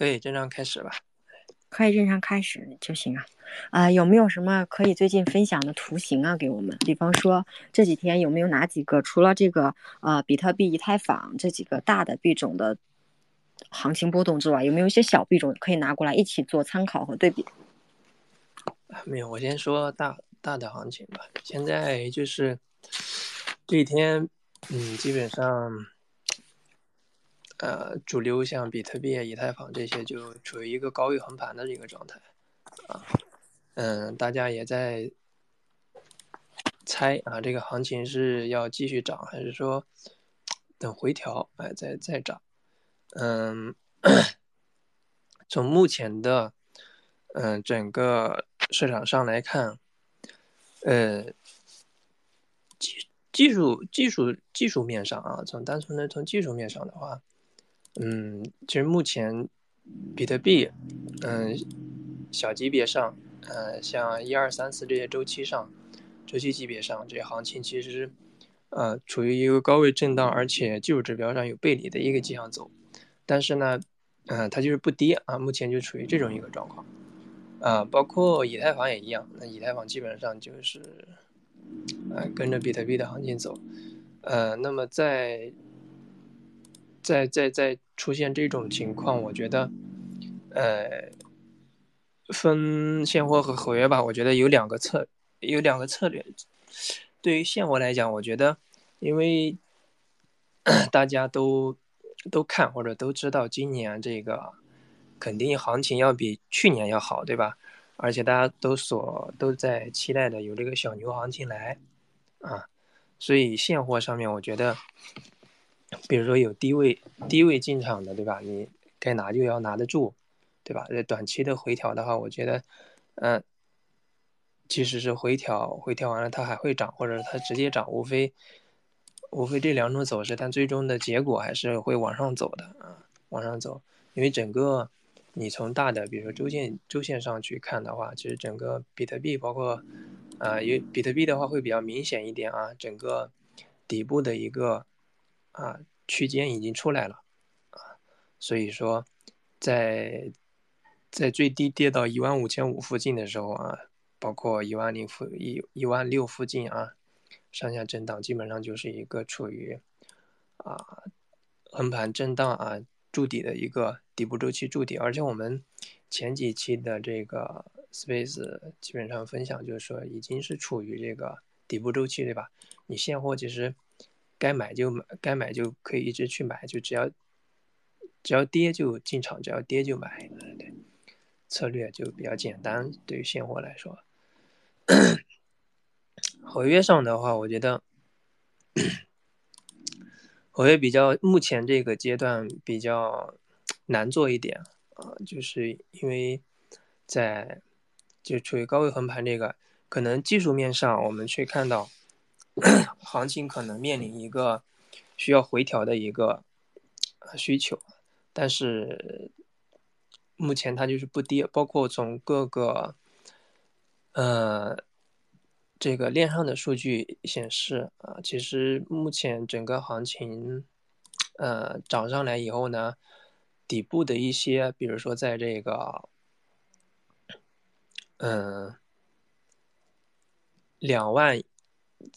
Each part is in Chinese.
可以正常开始吧。可以正常开始就行啊。啊，有没有什么可以最近分享的图形啊？给我们，比方说这几天有没有哪几个除了这个呃比特币、以太坊这几个大的币种的行情波动之外，有没有一些小币种可以拿过来一起做参考和对比？没有，我先说大大的行情吧。现在就是这几天，嗯，基本上。呃，主流像比特币、以太坊这些就处于一个高位横盘的一个状态，啊，嗯，大家也在猜啊，这个行情是要继续涨，还是说等回调，哎，再再涨？嗯，从目前的嗯整个市场上来看，呃，技技术技术技术面上啊，从单纯的从技术面上的话。嗯，其实目前比特币，嗯，小级别上，呃，像一二三四这些周期上，周期级别上这些行情，其实呃处于一个高位震荡，而且技术指标上有背离的一个迹象走。但是呢，嗯，它就是不跌啊，目前就处于这种一个状况。啊，包括以太坊也一样，那以太坊基本上就是，呃，跟着比特币的行情走。呃，那么在在在在出现这种情况，我觉得，呃，分现货和合约吧。我觉得有两个策，有两个策略。对于现货来讲，我觉得，因为 大家都都看或者都知道，今年这个肯定行情要比去年要好，对吧？而且大家都所都在期待的有这个小牛行情来啊，所以现货上面，我觉得。比如说有低位低位进场的，对吧？你该拿就要拿得住，对吧？在短期的回调的话，我觉得，嗯，即使是回调，回调完了它还会涨，或者它直接涨，无非无非这两种走势，但最终的结果还是会往上走的啊，往上走。因为整个你从大的，比如说周线周线上去看的话，其实整个比特币，包括啊，因为比特币的话会比较明显一点啊，整个底部的一个。啊，区间已经出来了，啊，所以说，在在最低跌到一万五千五附近的时候啊，包括一万零附一一万六附近啊，上下震荡基本上就是一个处于啊横盘震荡啊筑底的一个底部周期筑底，而且我们前几期的这个 space 基本上分享就是说已经是处于这个底部周期，对吧？你现货其实。该买就买，该买就可以一直去买，就只要只要跌就进场，只要跌就买，对，策略就比较简单。对于现货来说，合约上的话，我觉得合约比较目前这个阶段比较难做一点啊，就是因为在就处于高位横盘这个，可能技术面上我们去看到。行情可能面临一个需要回调的一个需求，但是目前它就是不跌，包括从各个呃这个链上的数据显示啊，其实目前整个行情呃涨上来以后呢，底部的一些，比如说在这个嗯两万。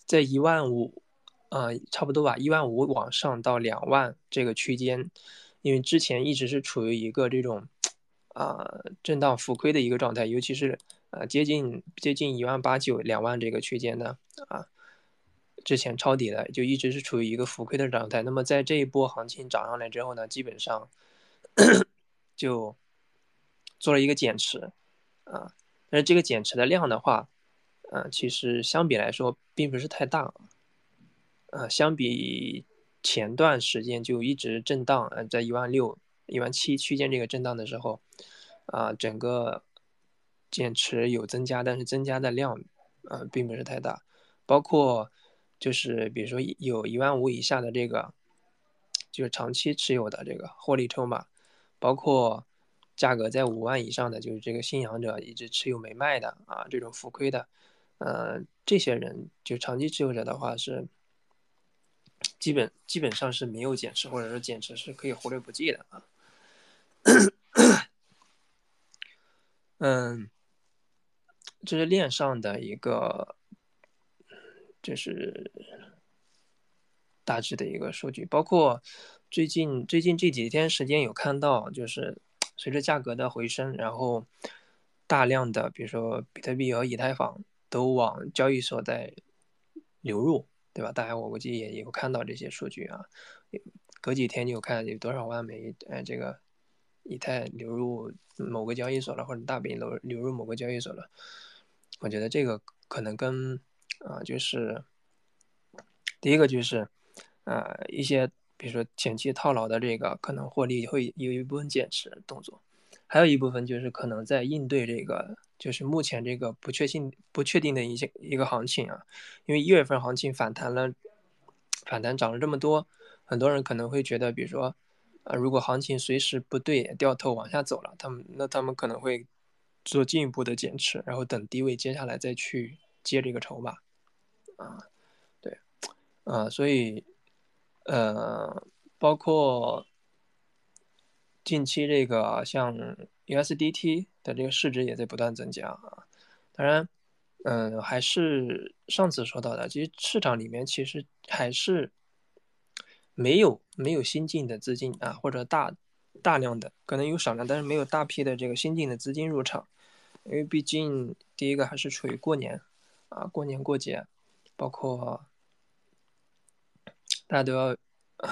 在一万五，啊，差不多吧，一万五往上到两万这个区间，因为之前一直是处于一个这种，啊，震荡浮亏的一个状态，尤其是呃接近接近一万八九两万这个区间的啊，之前抄底的就一直是处于一个浮亏的状态。那么在这一波行情涨上来之后呢，基本上就做了一个减持，啊，但是这个减持的量的话。呃，其实相比来说并不是太大，呃，相比前段时间就一直震荡，呃，在一万六、一万七区间这个震荡的时候，啊，整个减持有增加，但是增加的量，呃，并不是太大。包括就是比如说有一万五以下的这个，就是长期持有的这个获利筹码，包括价格在五万以上的，就是这个信仰者一直持有没卖的啊，这种浮亏的。呃，这些人就长期持有者的话是，基本基本上是没有减持，或者说减持是可以忽略不计的啊。嗯，这是链上的一个，就是大致的一个数据，包括最近最近这几天时间有看到，就是随着价格的回升，然后大量的比如说比特币和以太坊都往交易所在流入，对吧？大家我估计也有看到这些数据啊，隔几天就看有多少万美，呃，这个。以太流入某个交易所了，或者大饼流流入某个交易所了，我觉得这个可能跟啊，就是第一个就是啊一些比如说前期套牢的这个可能获利会有一部分减持动作，还有一部分就是可能在应对这个就是目前这个不确定不确定的一些一个行情啊，因为一月份行情反弹了，反弹涨了这么多，很多人可能会觉得，比如说。啊，如果行情随时不对，掉头往下走了，他们那他们可能会做进一步的减持，然后等低位接下来再去接这个筹码。啊，对，啊，所以呃，包括近期这个像 USDT 的这个市值也在不断增加啊。当然，嗯，还是上次说到的，其实市场里面其实还是。没有没有新进的资金啊，或者大大量的可能有少量，但是没有大批的这个新进的资金入场，因为毕竟第一个还是处于过年啊，过年过节，包括大家都要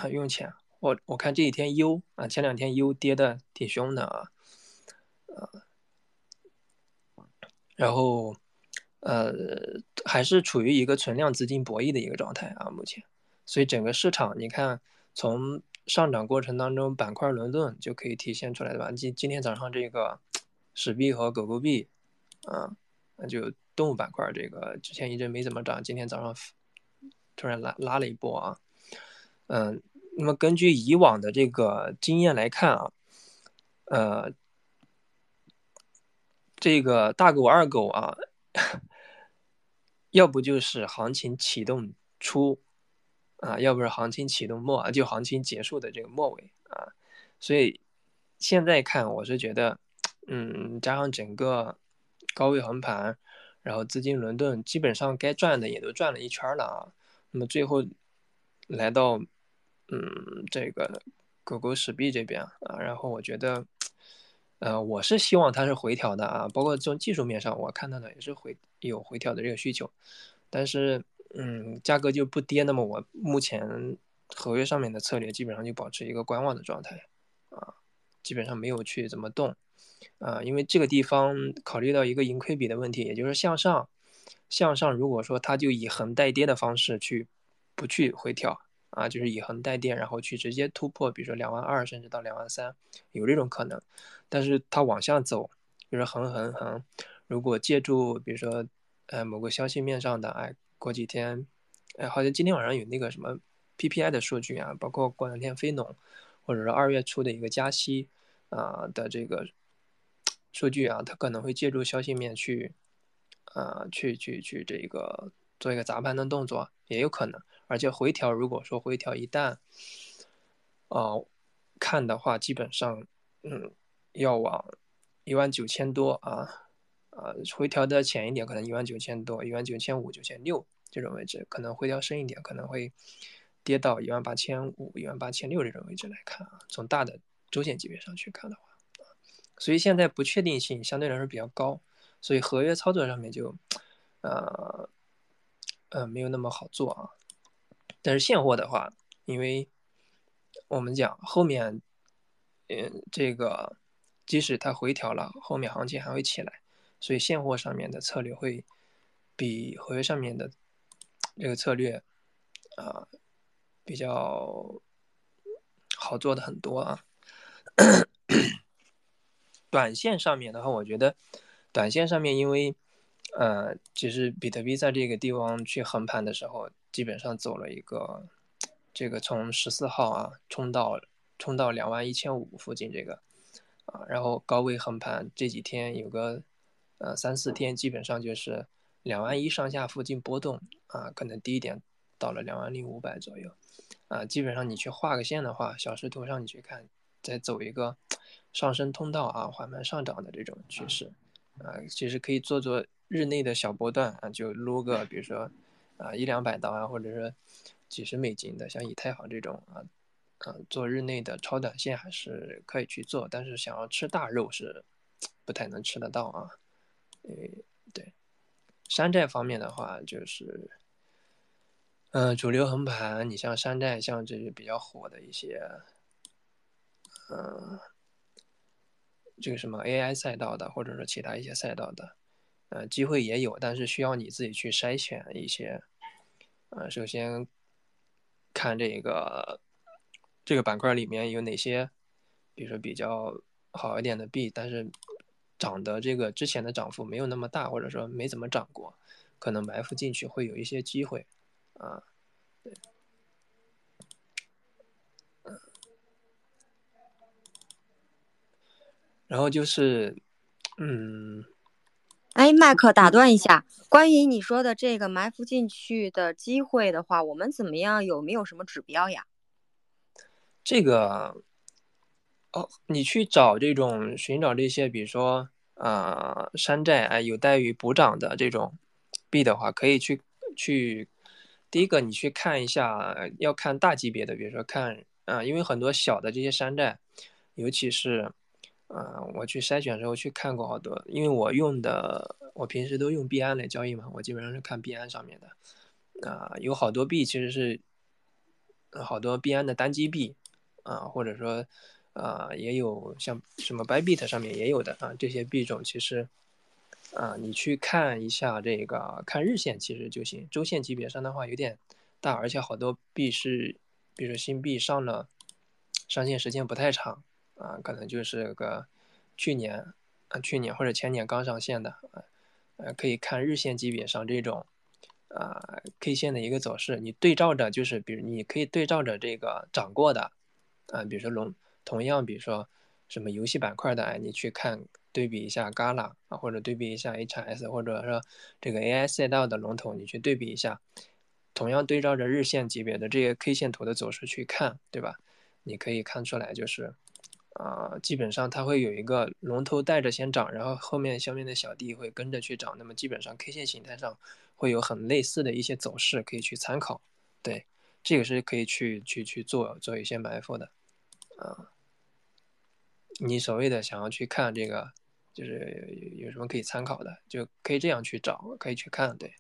用钱。我我看这几天 U 啊，前两天 U 跌的挺凶的啊，呃，然后呃还是处于一个存量资金博弈的一个状态啊，目前。所以整个市场，你看从上涨过程当中板块轮动就可以体现出来，对吧？今今天早上这个史币和狗狗币，啊，那就动物板块这个之前一直没怎么涨，今天早上突然拉拉了一波啊，嗯，那么根据以往的这个经验来看啊，呃，这个大狗二狗啊，要不就是行情启动初。啊，要不是行情启动末啊，就行情结束的这个末尾啊，所以现在看，我是觉得，嗯，加上整个高位横盘，然后资金轮动，基本上该赚的也都赚了一圈了啊。那么最后来到，嗯，这个狗狗史币这边啊，然后我觉得，呃，我是希望它是回调的啊，包括从技术面上，我看到的也是回有回调的这个需求，但是。嗯，价格就不跌，那么我目前合约上面的策略基本上就保持一个观望的状态，啊，基本上没有去怎么动，啊，因为这个地方考虑到一个盈亏比的问题，也就是向上，向上如果说它就以横带跌的方式去，不去回调，啊，就是以横带电，然后去直接突破，比如说两万二甚至到两万三，有这种可能，但是它往下走，就是横横横，如果借助比如说呃某个消息面上的哎。过几天，哎，好像今天晚上有那个什么 PPI 的数据啊，包括过两天非农，或者说二月初的一个加息啊的这个数据啊，它可能会借助消息面去啊去去去这个做一个砸盘的动作，也有可能。而且回调，如果说回调一旦哦看的话，基本上嗯要往一万九千多啊。啊，回调的浅一点，可能一万九千多，一万九千五、九千六这种位置，可能回调深一点，可能会跌到一万八千五、一万八千六这种位置来看啊。从大的周线级别上去看的话，所以现在不确定性相对来说比较高，所以合约操作上面就，呃，呃，没有那么好做啊。但是现货的话，因为我们讲后面，嗯，这个即使它回调了，后面行情还会起来。所以现货上面的策略会比合约上面的这个策略啊比较好做的很多啊。短线上面的话，我觉得短线上面因为呃，其实比特币在这个地方去横盘的时候，基本上走了一个这个从十四号啊冲到冲到两万一千五附近这个啊，然后高位横盘这几天有个。呃，三四天基本上就是两万一上下附近波动啊，可能低一点到了两万零五百左右啊。基本上你去画个线的话，小时图上你去看，再走一个上升通道啊，缓慢上涨的这种趋势啊，其实可以做做日内的小波段啊，就撸个比如说啊一两百刀啊，或者是几十美金的，像以太坊这种啊，啊做日内的超短线还是可以去做，但是想要吃大肉是不太能吃得到啊。诶，对，山寨方面的话就是。嗯，主流横盘，你像山寨，像这些比较火的一些，嗯，这个什么 AI 赛道的，或者说其他一些赛道的，呃，机会也有，但是需要你自己去筛选一些。呃，首先看这个这个板块里面有哪些，比如说比较好一点的币，但是涨的这个之前的涨幅没有那么大，或者说没怎么涨过，可能埋伏进去会有一些机会。啊，对，然后就是，嗯，哎，麦克，打断一下，关于你说的这个埋伏进去的机会的话，我们怎么样？有没有什么指标呀？这个，哦，你去找这种寻找这些，比如说啊，山寨哎，有待于补涨的这种币的话，可以去去。第一个，你去看一下，要看大级别的，比如说看，啊，因为很多小的这些山寨，尤其是，啊，我去筛选的时候去看过好多，因为我用的，我平时都用币安来交易嘛，我基本上是看币安上面的，啊，有好多币其实是，好多币安的单机币，啊，或者说，啊，也有像什么 Bybit 上面也有的啊，这些币种其实。啊，你去看一下这个，看日线其实就行。周线级别上的话有点大，而且好多币是，比如说新币上了，上线时间不太长啊，可能就是个去年啊，去年或者前年刚上线的啊，呃，可以看日线级别上这种啊 K 线的一个走势，你对照着就是，比如你可以对照着这个涨过的啊，比如说龙，同样比如说什么游戏板块的，哎，你去看。对比一下 Gala 啊，或者对比一下 HS，或者说这个 AI 赛道的龙头，你去对比一下，同样对照着日线级别的这些 K 线图的走势去看，对吧？你可以看出来，就是啊，基本上它会有一个龙头带着先涨，然后后面下面的小弟会跟着去涨，那么基本上 K 线形态上会有很类似的一些走势可以去参考，对，这个是可以去去去做做一些埋伏的，啊，你所谓的想要去看这个。就是有什么可以参考的，就可以这样去找，可以去看，对。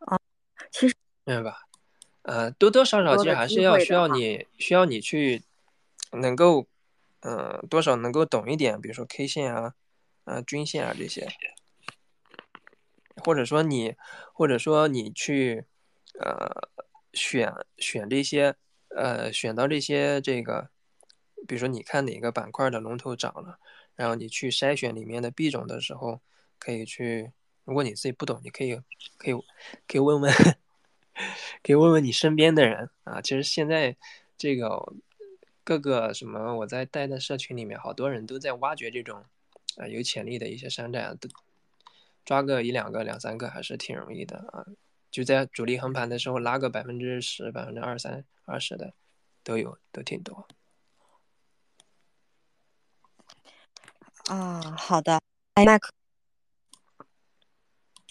啊，其实明白吧？呃，多多少少其实还是要需要你需要你去能够，嗯，多少能够懂一点，比如说 K 线啊，啊，均线啊这些，或者说你，或者说你去，呃。选选这些，呃，选到这些这个，比如说你看哪个板块的龙头涨了，然后你去筛选里面的币种的时候，可以去，如果你自己不懂，你可以可以可以问问，可以问问你身边的人啊。其实现在这个各个什么，我在带的社群里面，好多人都在挖掘这种啊有潜力的一些山寨啊，都抓个一两个、两三个还是挺容易的啊。就在主力横盘的时候拉个百分之十、百分之二三、二十的都有，都挺多。啊，好的，哎，麦克，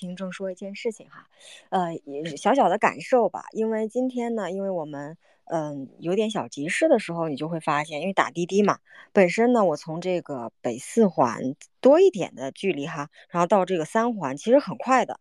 听众说一件事情哈，呃，小小的感受吧，因为今天呢，因为我们嗯有点小急事的时候，你就会发现，因为打滴滴嘛，本身呢，我从这个北四环多一点的距离哈，然后到这个三环，其实很快的。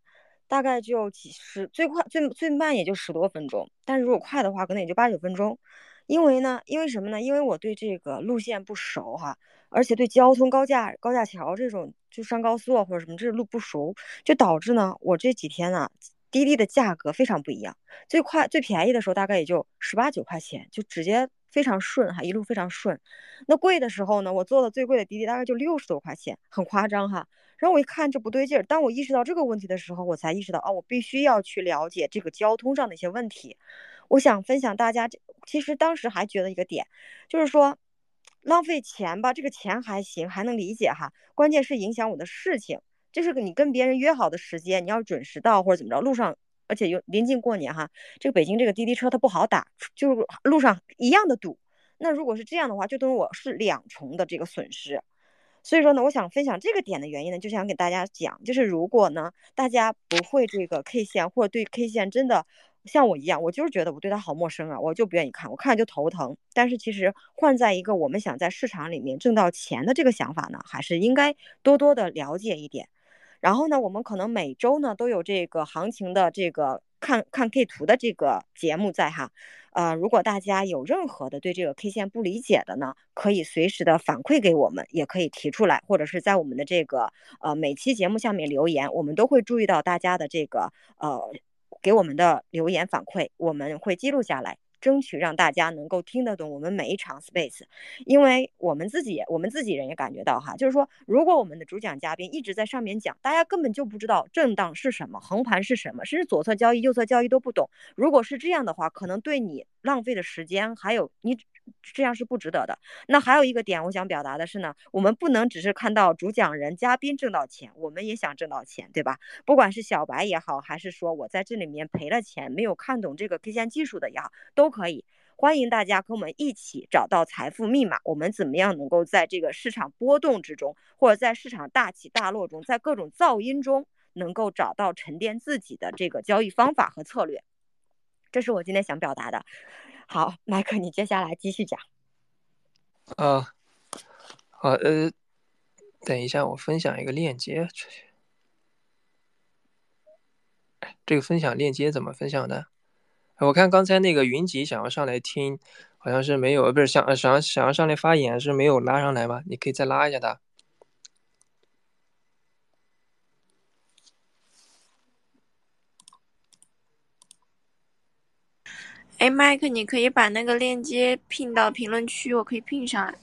大概就几十，最快最最慢也就十多分钟，但是如果快的话，可能也就八九分钟。因为呢，因为什么呢？因为我对这个路线不熟哈，而且对交通高架高架桥这种就上高速啊或者什么这路不熟，就导致呢，我这几天呢，滴滴的价格非常不一样。最快最便宜的时候大概也就十八九块钱，就直接非常顺哈，一路非常顺。那贵的时候呢，我坐的最贵的滴滴大概就六十多块钱，很夸张哈。然后我一看这不对劲儿，当我意识到这个问题的时候，我才意识到哦，我必须要去了解这个交通上的一些问题。我想分享大家，其实当时还觉得一个点，就是说浪费钱吧，这个钱还行，还能理解哈。关键是影响我的事情，就是你跟别人约好的时间，你要准时到或者怎么着，路上而且又临近过年哈，这个北京这个滴滴车它不好打，就是路上一样的堵。那如果是这样的话，就等于我是两重的这个损失。所以说呢，我想分享这个点的原因呢，就想给大家讲，就是如果呢大家不会这个 K 线，或者对 K 线真的像我一样，我就是觉得我对它好陌生啊，我就不愿意看，我看了就头疼。但是其实换在一个我们想在市场里面挣到钱的这个想法呢，还是应该多多的了解一点。然后呢，我们可能每周呢都有这个行情的这个看看 K 图的这个节目在哈，呃，如果大家有任何的对这个 K 线不理解的呢，可以随时的反馈给我们，也可以提出来，或者是在我们的这个呃每期节目下面留言，我们都会注意到大家的这个呃给我们的留言反馈，我们会记录下来。争取让大家能够听得懂我们每一场 space，因为我们自己，我们自己人也感觉到哈，就是说，如果我们的主讲嘉宾一直在上面讲，大家根本就不知道震荡是什么，横盘是什么，甚至左侧交易、右侧交易都不懂。如果是这样的话，可能对你浪费的时间还有你。这样是不值得的。那还有一个点，我想表达的是呢，我们不能只是看到主讲人、嘉宾挣到钱，我们也想挣到钱，对吧？不管是小白也好，还是说我在这里面赔了钱，没有看懂这个 K 线技术的也好，都可以。欢迎大家跟我们一起找到财富密码。我们怎么样能够在这个市场波动之中，或者在市场大起大落中，在各种噪音中，能够找到沉淀自己的这个交易方法和策略？这是我今天想表达的。好，麦克，你接下来继续讲。啊，好，呃，等一下，我分享一个链接。这个分享链接怎么分享的？我看刚才那个云集想要上来听，好像是没有，不是想想想要上来发言是没有拉上来吗？你可以再拉一下他。哎，麦克，你可以把那个链接拼到评论区，我可以拼上来。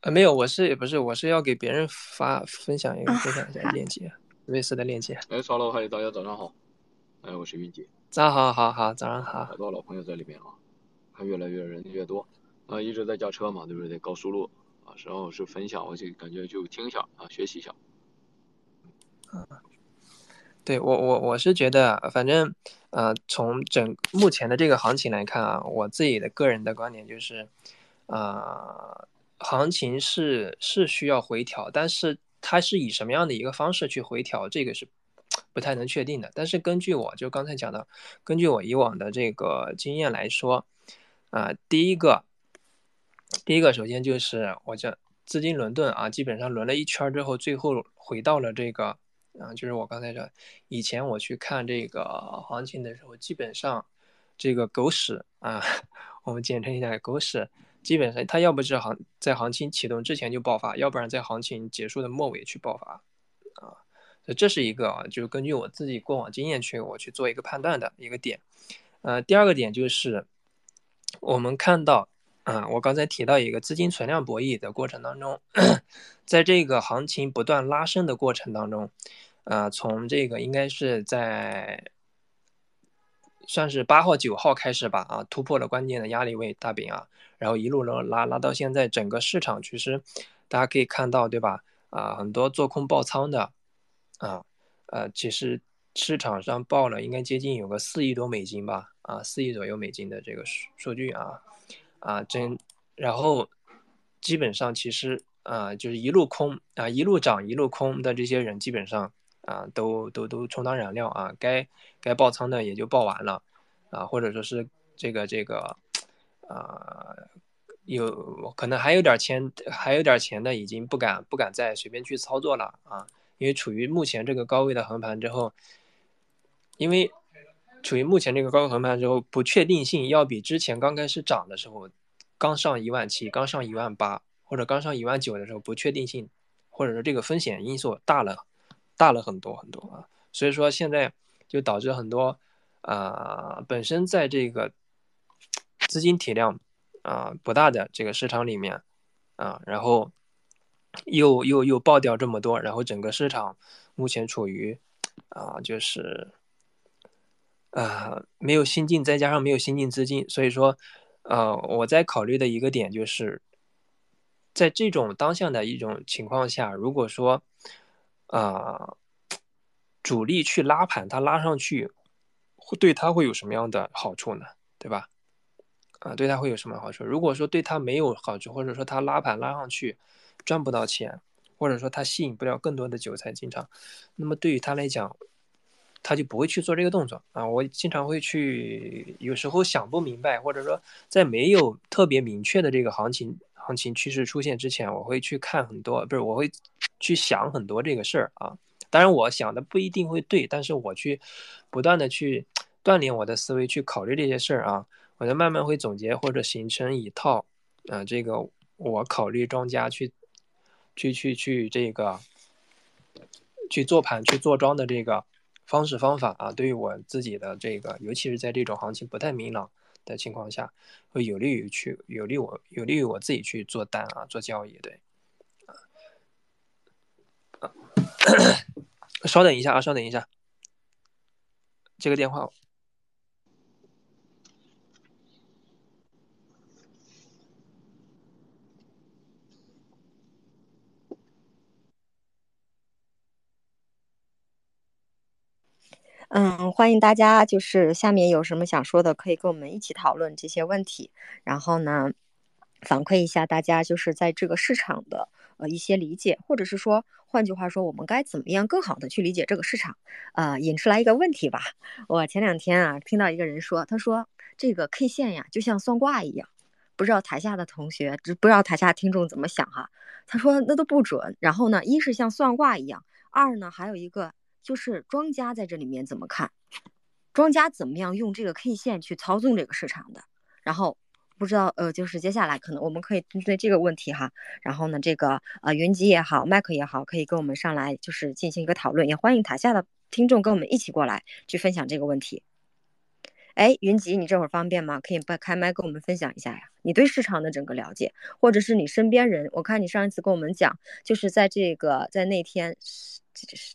呃，没有，我是不是我是要给别人发分享一个分享一下链接，类似的链接。哎哈喽，嗨，大家早上好。哎，我是云姐。早上好，好好，早上好。好多老朋友在里面啊，还越来越人越多啊，一直在驾车嘛，对不对？高速路啊，然后是分享，我就感觉就听一下啊，学习一下。嗯。对我我我是觉得，反正，呃，从整目前的这个行情来看啊，我自己的个人的观点就是，啊，行情是是需要回调，但是它是以什么样的一个方式去回调，这个是不太能确定的。但是根据我就刚才讲的，根据我以往的这个经验来说，啊，第一个，第一个首先就是我这资金轮动啊，基本上轮了一圈之后，最后回到了这个。啊，就是我刚才说，以前我去看这个行情的时候，基本上这个狗屎啊，我们简称一下狗屎，基本上它要不是行在行情启动之前就爆发，要不然在行情结束的末尾去爆发，啊，所以这是一个啊，就是根据我自己过往经验去我去做一个判断的一个点。呃，第二个点就是我们看到，啊，我刚才提到一个资金存量博弈的过程当中，在这个行情不断拉升的过程当中。啊，从这个应该是在算是八号、九号开始吧，啊，突破了关键的压力位大饼啊，然后一路拉拉拉到现在，整个市场其实大家可以看到，对吧？啊，很多做空爆仓的，啊，呃，其实市场上报了应该接近有个四亿多美金吧，啊，四亿左右美金的这个数数据啊，啊，真，然后基本上其实啊，就是一路空啊，一路涨一路空的这些人，基本上。啊，都都都充当燃料啊，该该爆仓的也就爆完了，啊，或者说是这个这个，啊，有可能还有点钱，还有点钱的已经不敢不敢再随便去操作了啊，因为处于目前这个高位的横盘之后，因为处于目前这个高位横盘之后，不确定性要比之前刚开始涨的时候，刚上一万七，刚上一万八，或者刚上一万九的时候，不确定性或者说这个风险因素大了。大了很多很多啊，所以说现在就导致很多啊本身在这个资金体量啊不大的这个市场里面啊，然后又又又爆掉这么多，然后整个市场目前处于啊就是啊没有新进，再加上没有新进资金，所以说呃我在考虑的一个点就是在这种当下的一种情况下，如果说啊，主力去拉盘，它拉上去，会对它会有什么样的好处呢？对吧？啊，对它会有什么好处？如果说对它没有好处，或者说它拉盘拉上去赚不到钱，或者说它吸引不了更多的韭菜进场，那么对于他来讲，他就不会去做这个动作啊。我经常会去，有时候想不明白，或者说在没有特别明确的这个行情行情趋势出现之前，我会去看很多，不是我会去想很多这个事儿啊。当然，我想的不一定会对，但是我去不断的去锻炼我的思维，去考虑这些事儿啊，我就慢慢会总结或者形成一套啊，这个我考虑庄家去去去去这个去做盘去做庄的这个方式方法啊，对于我自己的这个，尤其是在这种行情不太明朗的情况下，会有利于去有利我有利于我自己去做单啊，做交易，对。稍等一下啊，稍等一下，接个电话。嗯，欢迎大家，就是下面有什么想说的，可以跟我们一起讨论这些问题。然后呢，反馈一下大家就是在这个市场的呃一些理解，或者是说，换句话说，我们该怎么样更好的去理解这个市场？呃，引出来一个问题吧。我前两天啊，听到一个人说，他说这个 K 线呀，就像算卦一样，不知道台下的同学，不知道台下听众怎么想哈？他说那都不准。然后呢，一是像算卦一样，二呢还有一个。就是庄家在这里面怎么看，庄家怎么样用这个 K 线去操纵这个市场的？然后不知道呃，就是接下来可能我们可以针对这个问题哈，然后呢，这个呃云集也好，麦克也好，可以跟我们上来就是进行一个讨论，也欢迎台下的听众跟我们一起过来去分享这个问题。哎，云集，你这会儿方便吗？可以把开麦跟我们分享一下呀？你对市场的整个了解，或者是你身边人，我看你上一次跟我们讲，就是在这个在那天。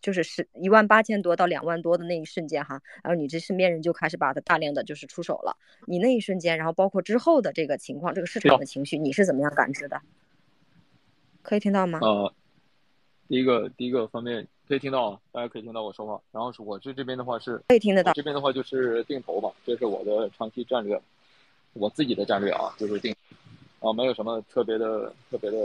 就是是一万八千多到两万多的那一瞬间哈，然后你这身边人就开始把它大量的就是出手了。你那一瞬间，然后包括之后的这个情况，这个市场的情绪，你是怎么样感知的？可以听到吗？呃，第一个第一个方面可以听到，大家可以听到我说话。然后是我这这边的话是可以听得到，这边的话就是定投吧，这是我的长期战略，我自己的战略啊，就是定啊，没有什么特别的特别的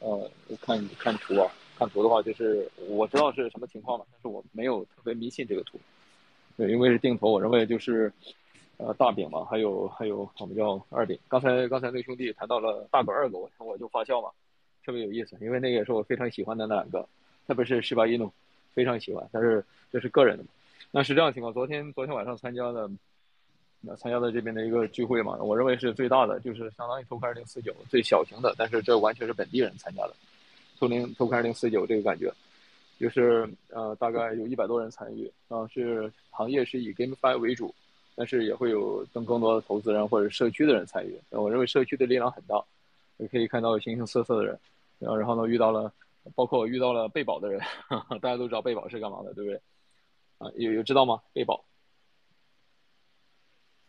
呃，看看图啊。看图的话，就是我知道是什么情况嘛，但是我没有特别迷信这个图，对，因为是定投，我认为就是，呃，大饼嘛，还有还有我们叫二饼。刚才刚才那兄弟谈到了大狗二狗，我就发笑嘛，特别有意思，因为那个也是我非常喜欢的那两个，特别是十八一诺，非常喜欢，但是这是个人的嘛。那是这样情况，昨天昨天晚上参加的，那参加的这边的一个聚会嘛，我认为是最大的，就是相当于投开零四九最小型的，但是这完全是本地人参加的。投零投开零四九这个感觉，就是呃大概有一百多人参与啊，是行业是以 GameFi 为主，但是也会有更更多的投资人或者社区的人参与。我认为社区的力量很大，也可以看到形形色色的人，然后然后呢遇到了，包括我遇到了贝宝的人，大家都知道贝宝是干嘛的，对不对？啊有有知道吗？贝宝。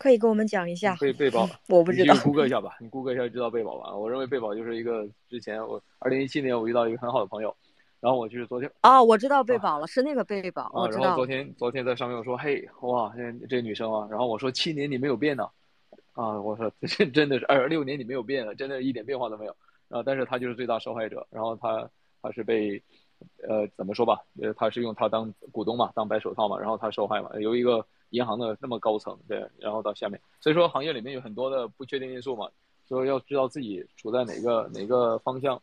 可以跟我们讲一下贝贝宝，我不知道。你谷歌一下吧，你谷歌一下就知道贝宝吧。我认为贝宝就是一个之前我二零一七年我遇到一个很好的朋友，然后我就是昨天哦，我知道贝宝了，是那个贝宝，我知道。然后昨天昨天在上面我说嘿哇，这这女生啊，然后我说七年你没有变呢，啊，我说这真的是二六年你没有变了，真的一点变化都没有。然后但是他就是最大受害者，然后他他是被呃怎么说吧，呃他是用他当股东嘛，当白手套嘛，然后他受害嘛，有一个。银行的那么高层，对，然后到下面，所以说行业里面有很多的不确定因素嘛，所以要知道自己处在哪个哪个方向，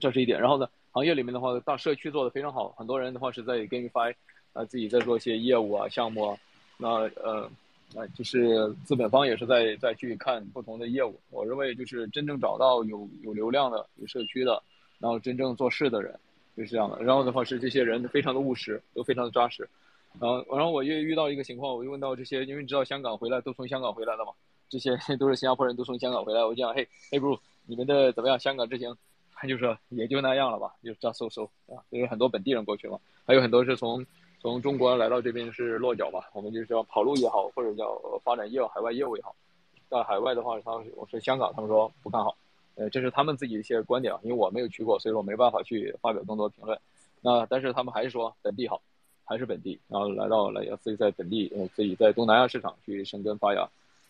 这是一点。然后呢，行业里面的话，大社区做的非常好，很多人的话是在 GameFi，啊，自己在做一些业务啊、项目啊，那呃，啊，就是资本方也是在在去看不同的业务。我认为就是真正找到有有流量的、有社区的，然后真正做事的人，就是这样的。然后的话是这些人非常的务实，都非常的扎实。然后，然后我又遇到一个情况，我就问到这些，因为你知道香港回来都从香港回来的嘛，这些 都是新加坡人都从香港回来。我讲，嘿，嘿，bro，你们的怎么样？香港之行，他就说也就那样了吧，就这样收收啊。因为很多本地人过去嘛，还有很多是从从中国来到这边是落脚嘛，我们就是叫跑路也好，或者叫发展业务、海外业务也好。在海外的话，他们我说香港，他们说不看好，呃，这是他们自己一些观点，因为我没有去过，所以说没办法去发表更多评论。那但是他们还是说本地好。还是本地，然后来到来要自己在本地，呃，自己在东南亚市场去生根发芽。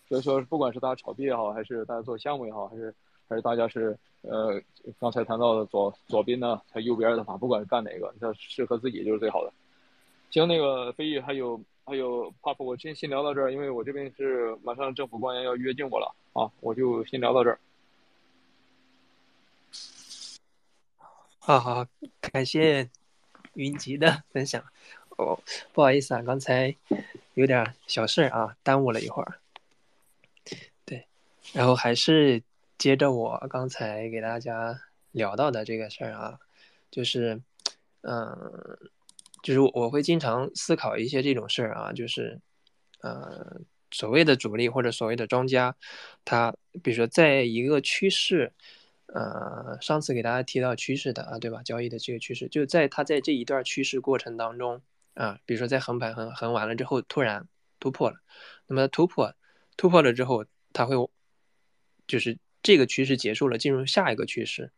所以说，不管是大家炒币也好，还是大家做项目也好，还是还是大家是呃刚才谈到的左左边呢，还右边的话，不管是干哪个，要适合自己就是最好的。行，那个飞宇还有还有 Pop，我先先聊到这儿，因为我这边是马上政府官员要约见我了啊，我就先聊到这儿。好好，感谢云集的分享。哦，不好意思啊，刚才有点小事啊，耽误了一会儿。对，然后还是接着我刚才给大家聊到的这个事儿啊，就是，嗯，就是我会经常思考一些这种事儿啊，就是，呃，所谓的主力或者所谓的庄家，他比如说在一个趋势。呃，上次给大家提到趋势的啊，对吧？交易的这个趋势，就在它在这一段趋势过程当中啊，比如说在横盘横横完了之后，突然突破了，那么突破突破了之后，它会就是这个趋势结束了，进入下一个趋势，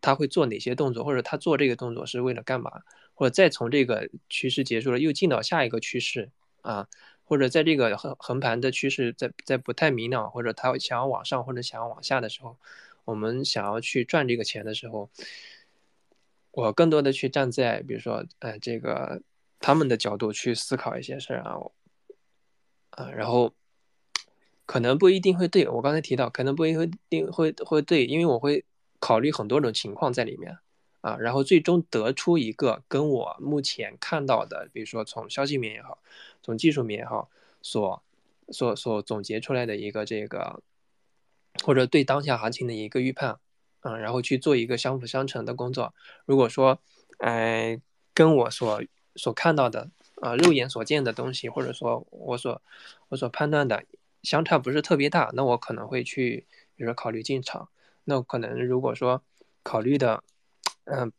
它会做哪些动作，或者它做这个动作是为了干嘛？或者再从这个趋势结束了，又进到下一个趋势啊，或者在这个横横盘的趋势在在不太明朗，或者它想要往上或者想要往下的时候。我们想要去赚这个钱的时候，我更多的去站在，比如说，呃，这个他们的角度去思考一些事儿啊，啊，然后可能不一定会对我刚才提到，可能不一定会会对，因为我会考虑很多种情况在里面啊，然后最终得出一个跟我目前看到的，比如说从消息面也好，从技术面也好，所所所总结出来的一个这个。或者对当下行情的一个预判，嗯，然后去做一个相辅相成的工作。如果说，哎，跟我所所看到的啊，肉眼所见的东西，或者说我所我所判断的相差不是特别大，那我可能会去，比如说考虑进场。那可能如果说考虑的，嗯，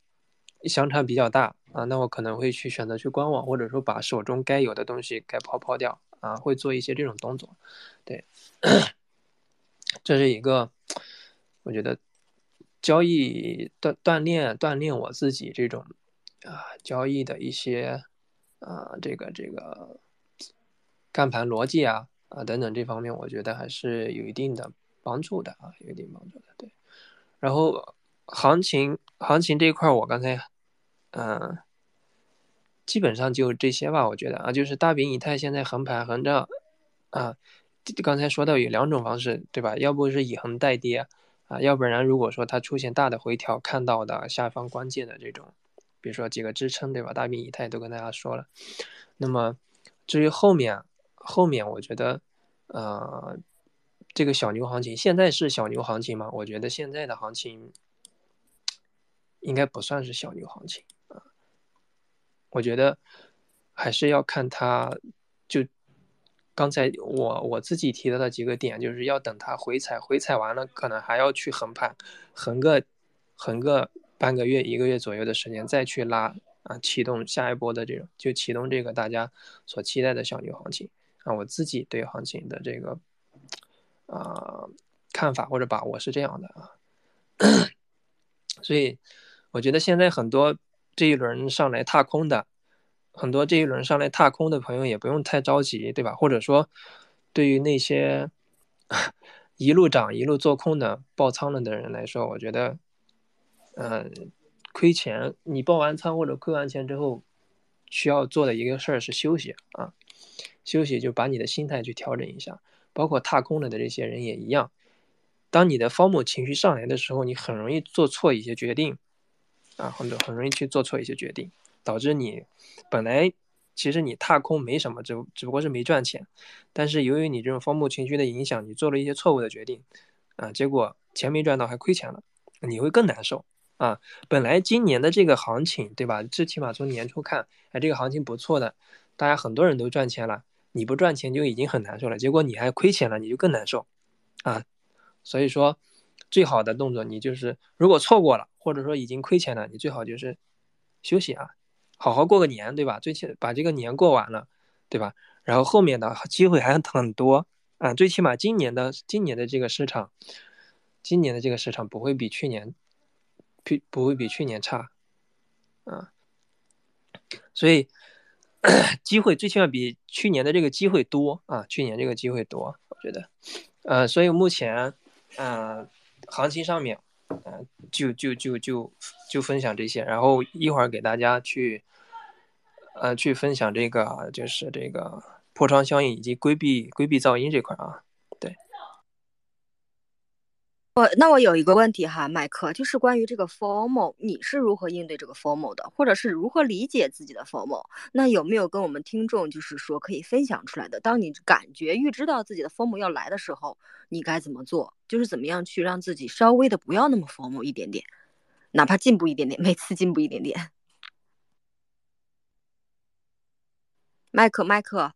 相差比较大啊，那我可能会去选择去观望，或者说把手中该有的东西该抛抛掉啊，会做一些这种动作，对。这是一个，我觉得交易锻锻炼锻炼我自己这种啊交易的一些啊这个这个干盘逻辑啊啊等等这方面，我觉得还是有一定的帮助的啊，有一定帮助的。对，然后行情行情这一块，我刚才嗯基本上就这些吧，我觉得啊，就是大饼以太现在横盘横着啊。刚才说到有两种方式，对吧？要不是以横带跌啊，要不然如果说它出现大的回调，看到的下方关键的这种，比如说几个支撑，对吧？大饼以太都跟大家说了。那么至于后面，后面我觉得，呃，这个小牛行情现在是小牛行情吗？我觉得现在的行情应该不算是小牛行情啊。我觉得还是要看它。就刚才我我自己提到的几个点，就是要等它回踩，回踩完了可能还要去横盘，横个横个半个月、一个月左右的时间，再去拉啊，启动下一波的这种，就启动这个大家所期待的小牛行情啊。我自己对行情的这个啊看法或者把握是这样的啊，所以我觉得现在很多这一轮上来踏空的。很多这一轮上来踏空的朋友也不用太着急，对吧？或者说，对于那些 一路涨一路做空的爆仓了的人来说，我觉得，嗯，亏钱，你爆完仓或者亏完钱之后，需要做的一个事儿是休息啊，休息就把你的心态去调整一下。包括踏空了的这些人也一样，当你的方木情绪上来的时候，你很容易做错一些决定，啊，很多很容易去做错一些决定。导致你本来其实你踏空没什么，只只不过是没赚钱，但是由于你这种风暴情绪的影响，你做了一些错误的决定，啊，结果钱没赚到还亏钱了，你会更难受啊。本来今年的这个行情，对吧？最起码从年初看，哎，这个行情不错的，大家很多人都赚钱了，你不赚钱就已经很难受了，结果你还亏钱了，你就更难受啊。所以说，最好的动作你就是，如果错过了，或者说已经亏钱了，你最好就是休息啊。好好过个年，对吧？最起把这个年过完了，对吧？然后后面的机会还很多啊！最起码今年的今年的这个市场，今年的这个市场不会比去年，比不会比去年差，啊！所以，机会最起码比去年的这个机会多啊，去年这个机会多，我觉得，呃，所以目前，呃，行情上面，呃，就就就就就分享这些，然后一会儿给大家去，呃，去分享这个就是这个破窗效应以及规避规避噪音这块啊。我那我有一个问题哈，麦克，就是关于这个 formal，你是如何应对这个 formal 的，或者是如何理解自己的 formal？那有没有跟我们听众就是说可以分享出来的？当你感觉预知到自己的 formal 要来的时候，你该怎么做？就是怎么样去让自己稍微的不要那么 formal 一点点，哪怕进步一点点，每次进步一点点。麦克，麦克。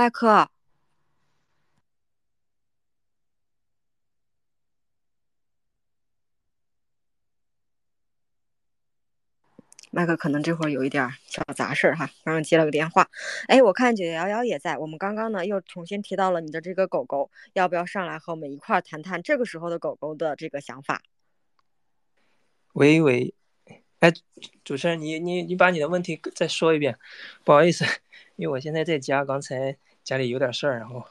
麦克，麦克可能这会儿有一点小杂事儿哈，刚刚接了个电话。哎，我看九幺幺也在，我们刚刚呢又重新提到了你的这个狗狗，要不要上来和我们一块儿谈谈这个时候的狗狗的这个想法？喂喂，哎，主持人，你你你把你的问题再说一遍，不好意思。因为我现在在家，刚才家里有点事儿，然后，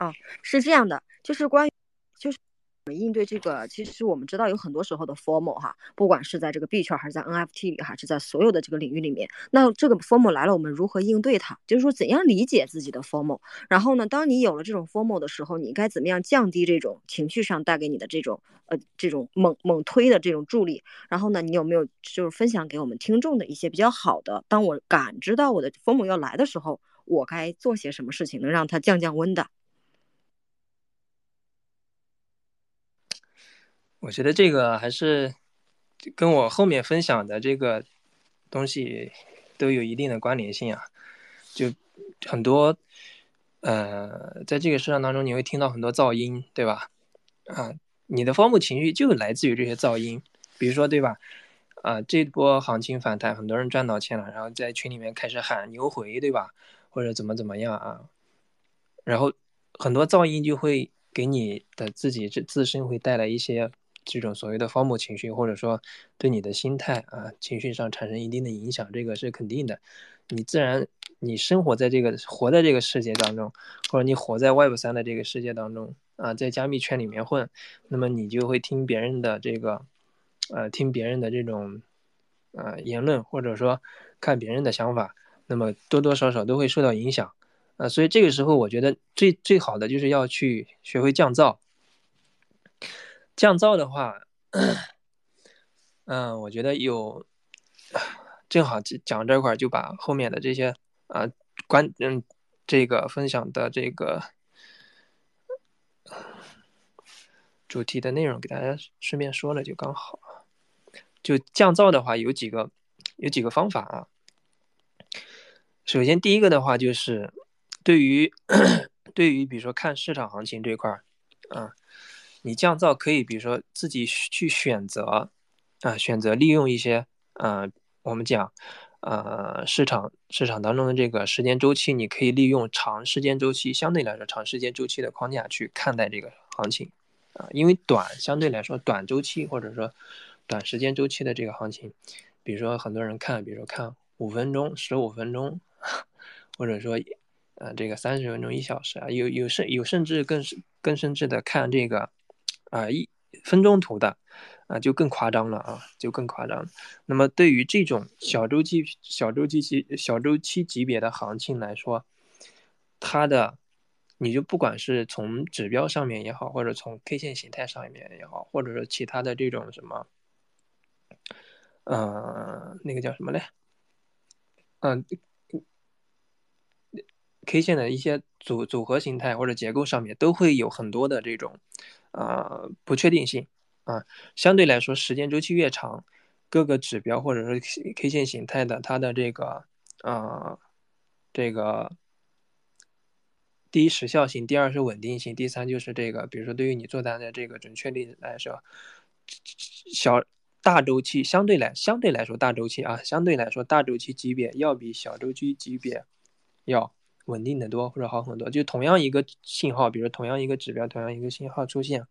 啊，是这样的，就是关于，就是我们应对这个，其实我们知道有很多时候的 formal 哈，不管是在这个币圈还是在 NFT 里，还是在所有的这个领域里面，那这个 formal 来了，我们如何应对它？就是说怎样理解自己的 formal？然后呢，当你有了这种 formal 的时候，你该怎么样降低这种情绪上带给你的这种呃这种猛猛推的这种助力？然后呢，你有没有就是分享给我们听众的一些比较好的？当我感知到我的 formal 要来的时候。我该做些什么事情能让它降降温的？我觉得这个还是跟我后面分享的这个东西都有一定的关联性啊。就很多呃，在这个市场当中，你会听到很多噪音，对吧？啊，你的荒木情绪就来自于这些噪音，比如说，对吧？啊，这波行情反弹，很多人赚到钱了，然后在群里面开始喊牛回，对吧？或者怎么怎么样啊，然后很多噪音就会给你的自己自自身会带来一些这种所谓的荒漠情绪，或者说对你的心态啊情绪上产生一定的影响，这个是肯定的。你自然你生活在这个活在这个世界当中，或者你活在 Web 三的这个世界当中啊，在加密圈里面混，那么你就会听别人的这个呃听别人的这种呃言论，或者说看别人的想法。那么多多少少都会受到影响，啊，所以这个时候我觉得最最好的就是要去学会降噪。降噪的话，嗯，我觉得有，正好讲这块就把后面的这些啊关嗯这个分享的这个主题的内容给大家顺便说了就刚好。就降噪的话有几个有几个方法啊。首先，第一个的话就是，对于 对于比如说看市场行情这块儿，啊，你降噪可以，比如说自己去选择，啊，选择利用一些，呃，我们讲，呃，市场市场当中的这个时间周期，你可以利用长时间周期，相对来说长时间周期的框架去看待这个行情，啊，因为短相对来说短周期或者说短时间周期的这个行情，比如说很多人看，比如说看五分钟、十五分钟。或者说，呃，这个三十分钟一小时啊，有有甚有甚至更更甚至的看这个，啊一分钟图的，啊就更夸张了啊，就更夸张。那么对于这种小周期、小周期级、小周期级别的行情来说，它的你就不管是从指标上面也好，或者从 K 线形态上面也好，或者说其他的这种什么，呃，那个叫什么嘞？嗯。K 线的一些组组合形态或者结构上面都会有很多的这种，呃不确定性啊。相对来说，时间周期越长，各个指标或者说 K 线形态的它的这个啊这个第一时效性，第二是稳定性，第三就是这个，比如说对于你做单的这个准确率来说，小大周期相对来相对来说大周期啊，相对来说大周期级别要比小周期级别要。稳定的多或者好很多，就同样一个信号，比如同样一个指标，同样一个信号出现，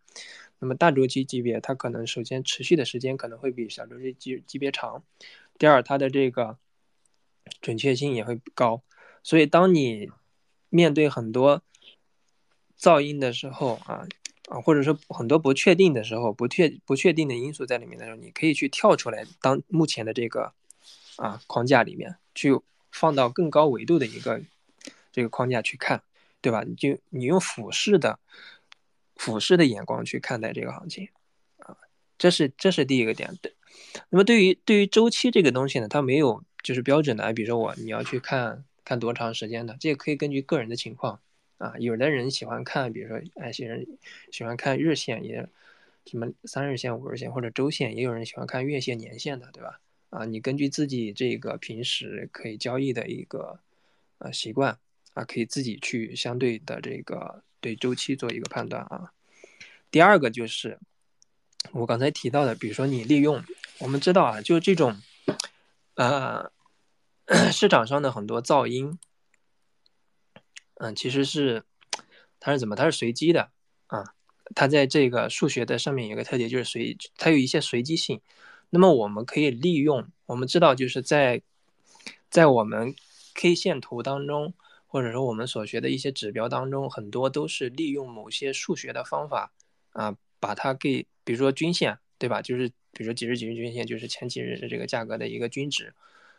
那么大周期级别它可能首先持续的时间可能会比小周期级级别长，第二它的这个准确性也会高，所以当你面对很多噪音的时候啊啊，或者说很多不确定的时候，不确不确定的因素在里面的时候，你可以去跳出来，当目前的这个啊框架里面去放到更高维度的一个这个框架去看，对吧？你就你用俯视的俯视的眼光去看待这个行情啊，这是这是第一个点。对，那么对于对于周期这个东西呢，它没有就是标准的，比如说我你要去看看多长时间的，这个可以根据个人的情况。啊，有的人喜欢看，比如说，哎，有人喜欢看日线，也什么三日线、五日线或者周线，也有人喜欢看月线、年线的，对吧？啊，你根据自己这个平时可以交易的一个呃习惯啊，可以自己去相对的这个对周期做一个判断啊。第二个就是我刚才提到的，比如说你利用，我们知道啊，就这种呃 市场上的很多噪音。嗯，其实是它是怎么？它是随机的啊。它在这个数学的上面有个特点，就是随它有一些随机性。那么我们可以利用，我们知道就是在在我们 K 线图当中，或者说我们所学的一些指标当中，很多都是利用某些数学的方法啊，把它给，比如说均线，对吧？就是比如说几日几日均线，就是前几日的这个价格的一个均值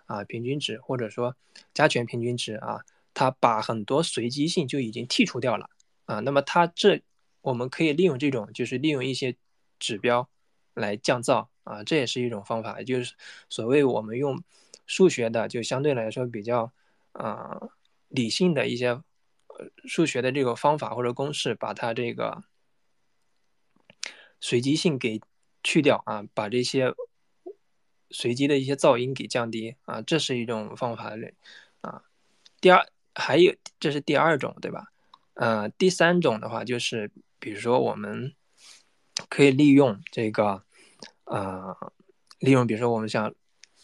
啊，平均值，或者说加权平均值啊。它把很多随机性就已经剔除掉了啊，那么它这我们可以利用这种，就是利用一些指标来降噪啊，这也是一种方法，就是所谓我们用数学的，就相对来说比较啊理性的一些数学的这个方法或者公式，把它这个随机性给去掉啊，把这些随机的一些噪音给降低啊，这是一种方法类啊，第二。还有，这是第二种，对吧？呃，第三种的话，就是比如说，我们可以利用这个，呃，利用比如说我们像，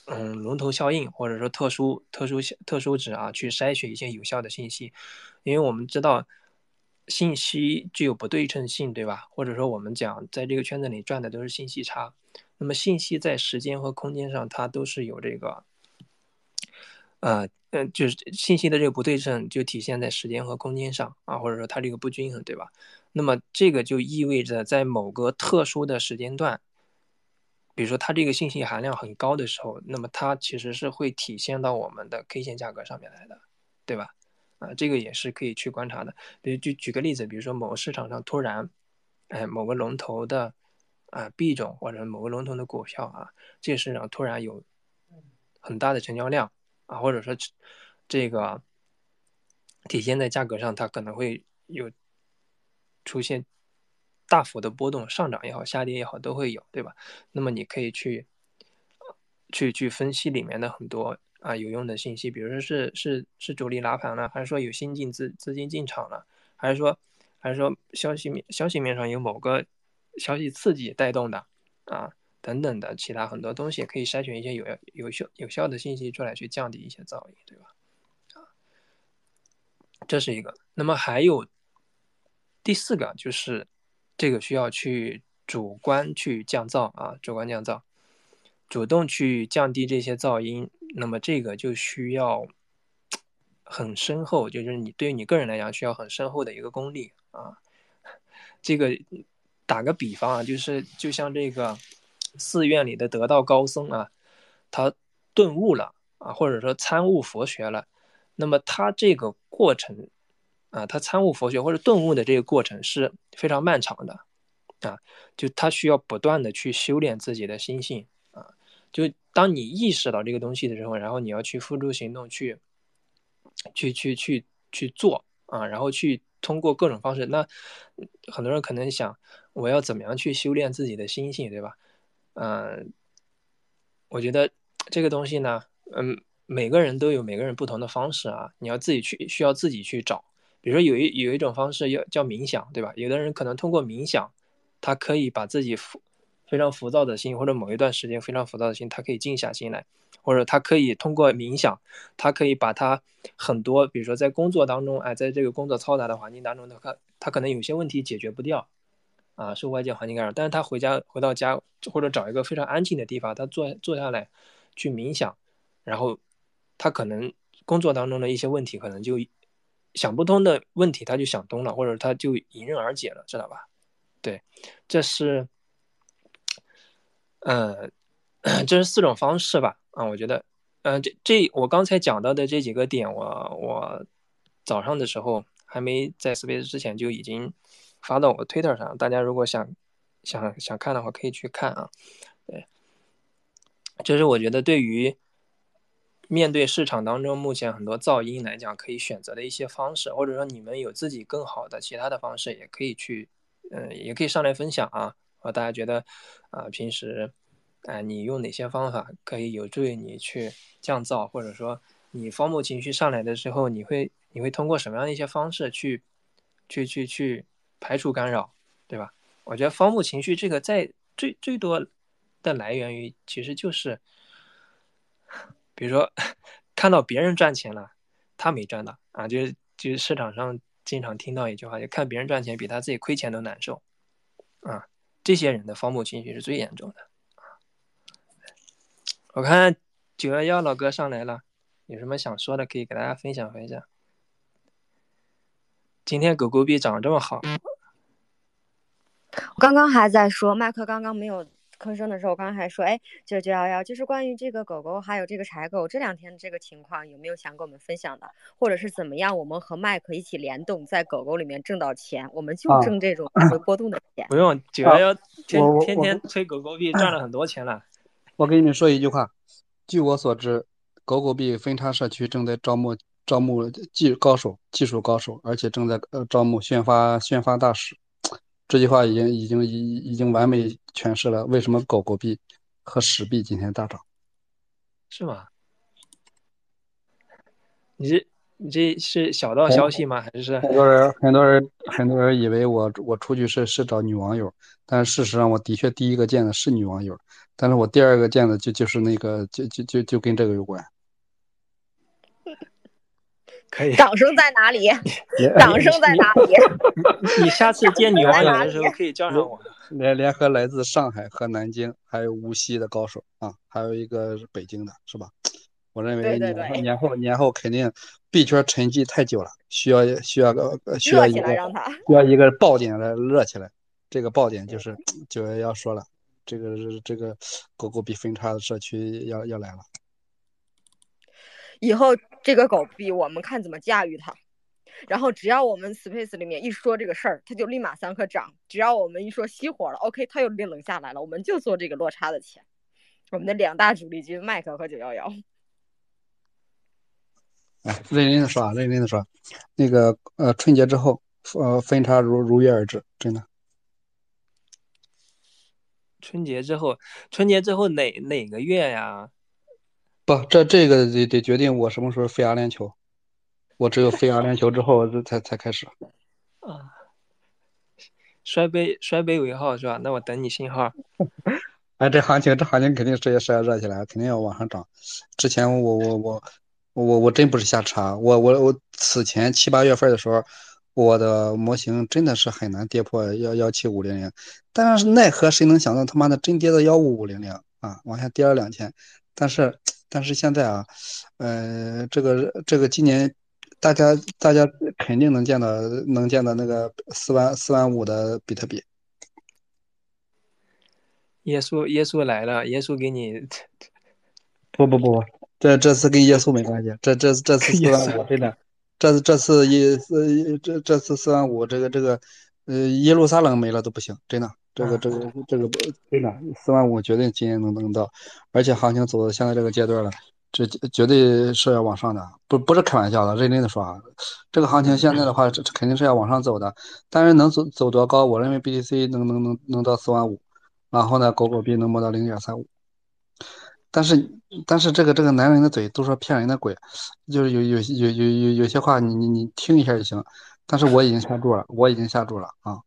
嗯，龙头效应，或者说特殊、特殊、特殊值啊，去筛选一些有效的信息，因为我们知道信息具有不对称性，对吧？或者说我们讲在这个圈子里赚的都是信息差，那么信息在时间和空间上，它都是有这个，呃。嗯，就是信息的这个不对称，就体现在时间和空间上啊，或者说它这个不均衡，对吧？那么这个就意味着在某个特殊的时间段，比如说它这个信息含量很高的时候，那么它其实是会体现到我们的 K 线价格上面来的，对吧？啊，这个也是可以去观察的。比如就举个例子，比如说某个市场上突然，哎，某个龙头的啊币种或者某个龙头的股票啊，这个市场突然有很大的成交量。啊，或者说，这个体现在价格上，它可能会有出现大幅的波动，上涨也好，下跌也好，都会有，对吧？那么你可以去去去分析里面的很多啊有用的信息，比如说是是是主力拉盘了，还是说有新进资资金进场了，还是说还是说消息面消息面上有某个消息刺激带动的啊？等等的其他很多东西，可以筛选一些有有效有效的信息出来，去降低一些噪音，对吧？啊，这是一个。那么还有第四个，就是这个需要去主观去降噪啊，主观降噪，主动去降低这些噪音。那么这个就需要很深厚，就是你对于你个人来讲，需要很深厚的一个功力啊。这个打个比方啊，就是就像这个。寺院里的得道高僧啊，他顿悟了啊，或者说参悟佛学了，那么他这个过程啊，他参悟佛学或者顿悟的这个过程是非常漫长的啊，就他需要不断的去修炼自己的心性啊，就当你意识到这个东西的时候，然后你要去付诸行动，去去去去去做啊，然后去通过各种方式，那很多人可能想，我要怎么样去修炼自己的心性，对吧？嗯，我觉得这个东西呢，嗯，每个人都有每个人不同的方式啊，你要自己去，需要自己去找。比如说有一有一种方式要叫冥想，对吧？有的人可能通过冥想，他可以把自己浮非常浮躁的心，或者某一段时间非常浮躁的心，他可以静下心来，或者他可以通过冥想，他可以把他很多，比如说在工作当中，哎，在这个工作嘈杂的环境当中，他可他可能有些问题解决不掉。啊，受外界环境干扰，但是他回家回到家或者找一个非常安静的地方，他坐坐下来去冥想，然后他可能工作当中的一些问题可能就想不通的问题他就想通了，或者他就迎刃而解了，知道吧？对，这是，呃，这是四种方式吧？啊，我觉得，嗯，这这我刚才讲到的这几个点，我我早上的时候还没在 Space 之前就已经。发到我 Twitter 上，大家如果想想想看的话，可以去看啊。对，这是我觉得对于面对市场当中目前很多噪音来讲，可以选择的一些方式，或者说你们有自己更好的其他的方式，也可以去，嗯，也可以上来分享啊。和大家觉得啊，平时啊，你用哪些方法可以有助于你去降噪，或者说你荒漠情绪上来的时候，你会你会通过什么样的一些方式去去去去。排除干扰，对吧？我觉得方木情绪这个在最最多的来源于，其实就是，比如说看到别人赚钱了，他没赚到啊，就是就是市场上经常听到一句话，就看别人赚钱比他自己亏钱都难受啊。这些人的方木情绪是最严重的啊。我看九幺幺老哥上来了，有什么想说的可以给大家分享分享。今天狗狗币涨这么好。我刚刚还在说，麦克刚刚没有吭声的时候，我刚刚还说，哎，九九幺幺，就是关于这个狗狗还有这个柴狗这两天这个情况，有没有想跟我们分享的，或者是怎么样，我们和麦克一起联动，在狗狗里面挣到钱，我们就挣这种来回波动的钱。不用，九幺幺天天天吹狗狗币赚了很多钱了。我跟你们说一句话，据我所知，狗狗币分叉社区正在招募招募技高手、技术高手，而且正在呃招募宣发宣发大使。这句话已经已经已已经完美诠释了为什么狗狗币和史币今天大涨，是吗？你这你这是小道消息吗？还是很多人很多人很多人以为我我出去是是找女网友，但事实上我的确第一个见的是女网友，但是我第二个见的就就是那个就就就就跟这个有关。可以，掌声在哪里？掌声在哪里？你下次见女网友的时候可以叫上我。联联合来自上海和南京，还有无锡的高手啊，还有一个是北京的，是吧？我认为年后年后年后肯定币圈沉寂太久了，需要需要个需要一个需要一个爆点来热起来。这个爆点就是九幺幺说了，这个这个狗狗币分叉的社区要要来了。以后这个狗币，我们看怎么驾驭它。然后只要我们 Space 里面一说这个事儿，它就立马三颗涨。只要我们一说熄火了，OK，它又冷冷下来了。我们就做这个落差的钱。我们的两大主力军，麦克和九幺幺。哎，认真的说啊，认真的说，那个呃，春节之后，呃，分差如如约而至，真的。春节之后，春节之后哪哪个月呀？不，这这个得得决定我什么时候飞阿联酋，我只有飞阿联酋之后才才开始。啊，摔杯摔杯尾号是吧？那我等你信号。哎，这行情这行情肯定是也是要热起来，肯定要往上涨。之前我我我我我真不是瞎查，我我我此前七八月份的时候，我的模型真的是很难跌破幺幺七五零零，但是奈何谁能想到他妈的真跌到幺五五零零啊，往下跌了两千，但是。但是现在啊，呃，这个这个今年，大家大家肯定能见到能见到那个四万四万五的比特币。耶稣耶稣来了，耶稣给你。不不不，这这次跟耶稣没关系，这这这次四万五真的，这这次一四这这次四万五这个这个，呃，耶路撒冷没了都不行，真的。这个这个这个真的四万五绝对今年能能到，而且行情走到现在这个阶段了，这绝对是要往上的，不不是开玩笑的，认真的说啊，这个行情现在的话，这肯定是要往上走的，但是能走走多高？我认为 BTC 能能能能到四万五，然后呢，狗狗币能摸到零点三五，但是但是这个这个男人的嘴都说骗人的鬼，就是有有有有有有些话你你你听一下就行，但是我已经下注了，我已经下注了啊。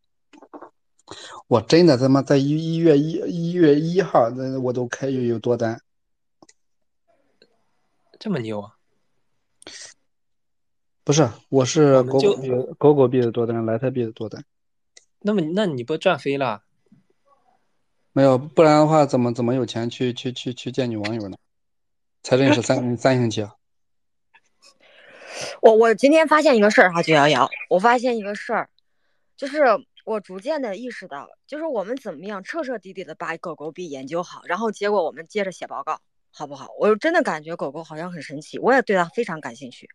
我真的他妈在一一月一一月一号，那我都开有有多单，这么牛啊！不是，我是狗狗币狗狗币的多单，莱特币的多单。那么那你不赚飞了？没有，不然的话怎么怎么有钱去去去去见女网友呢？才认识三 三星期啊！我我今天发现一个事儿哈，九幺幺，我发现一个事儿，就是我逐渐的意识到，就是我们怎么样彻彻底底的把狗狗币研究好，然后结果我们接着写报告，好不好？我真的感觉狗狗好像很神奇，我也对它非常感兴趣。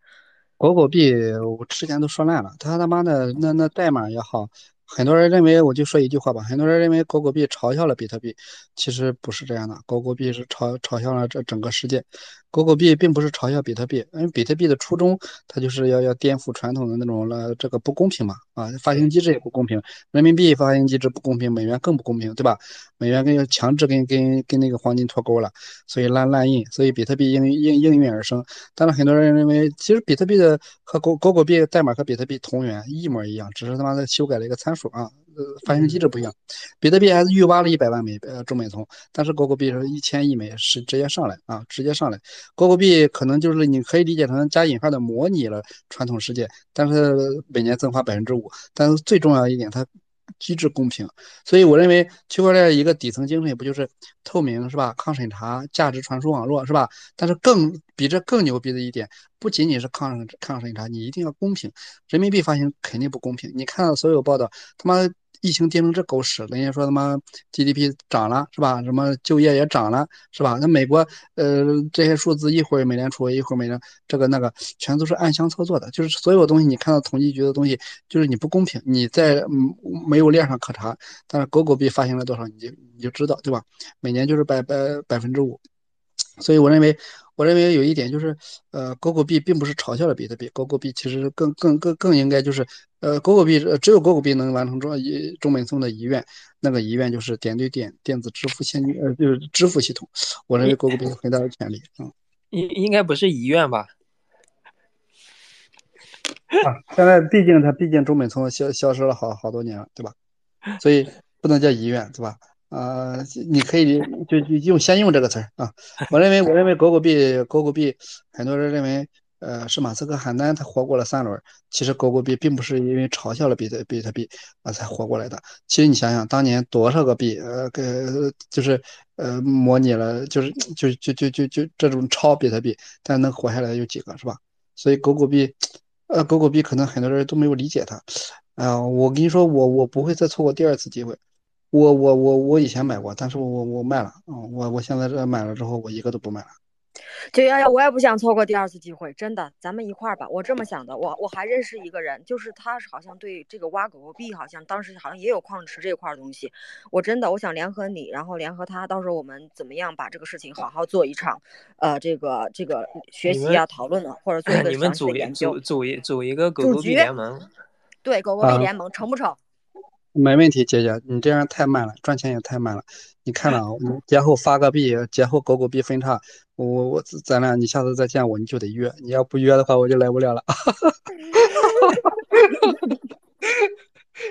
狗狗币我之前都说烂了，它他妈的那那代码也好。很多人认为，我就说一句话吧，很多人认为狗狗币嘲笑了比特币，其实不是这样的，狗狗币是嘲嘲笑了这整个世界。狗狗币并不是嘲笑比特币，因为比特币的初衷，它就是要要颠覆传统的那种了这个不公平嘛，啊，发行机制也不公平，人民币发行机制不公平，美元更不公平，对吧？美元跟强制跟跟跟那个黄金脱钩了，所以滥滥印，所以比特币应应应运而生。但是很多人认为，其实比特币的和狗狗狗币代码和比特币同源，一模一样，只是他妈的修改了一个参数啊。呃，发行机制不一样，比特币还是预挖了一百万枚呃中美通，但是狗狗币是一千亿枚是直接上来啊，直接上来。狗狗币可能就是你可以理解成加引号的模拟了传统世界，但是每年增发百分之五，但是最重要一点它。机制公平，所以我认为区块链一个底层精神不就是透明是吧？抗审查、价值传输网络是吧？但是更比这更牛逼的一点，不仅仅是抗抗审查，你一定要公平。人民币发行肯定不公平，你看到所有报道，他妈。疫情跌成这狗屎，人家说他妈 GDP 涨了是吧？什么就业也涨了是吧？那美国呃这些数字一会儿美联储一会儿美联这个那个全都是暗箱操作的，就是所有东西你看到统计局的东西就是你不公平，你在嗯没有链上可查，但是狗狗币发行了多少你就你就知道对吧？每年就是百百百分之五，所以我认为。我认为有一点就是，呃，狗狗币并不是嘲笑了比特币，狗狗币其实更更更更应该就是，呃，狗狗币只有狗狗币能完成中一中本聪的遗愿，那个遗愿就是点对点电子支付现金，呃，就是支付系统。我认为狗狗币有很大的潜力，嗯。应应该不是遗愿吧？啊，现在毕竟它毕竟中本聪消消失了好好多年了，对吧？所以不能叫遗愿，对吧？啊，你可以就就用先用这个词儿啊。我认为，我认为狗狗币，狗狗币，很多人认为，呃，是马斯克喊单，他活过了三轮。其实狗狗币并不是因为嘲笑了比特比特币啊才活过来的。其实你想想，当年多少个币，呃，给就是呃模拟了，就是就就就就就这种超比特币，但能活下来有几个是吧？所以狗狗币，呃，狗狗币可能很多人都没有理解它。啊，我跟你说，我我不会再错过第二次机会。我我我我以前买过，但是我我我卖了，嗯，我我现在这买了之后，我一个都不卖了。九幺幺，我也不想错过第二次机会，真的，咱们一块儿吧。我这么想的，我我还认识一个人，就是他好像对这个挖狗狗币，好像当时好像也有矿池这块东西。我真的，我想联合你，然后联合他，到时候我们怎么样把这个事情好好做一场，呃，这个这个学习啊、讨论啊，或者做一个详细的研究。组组一组一个狗狗币联盟。对，狗狗币联盟成不成？没问题，姐姐，你这样太慢了，赚钱也太慢了。你看了，我们节后发个币，节后狗狗币分叉，我我咱俩，你下次再见我，你就得约，你要不约的话，我就来不了了。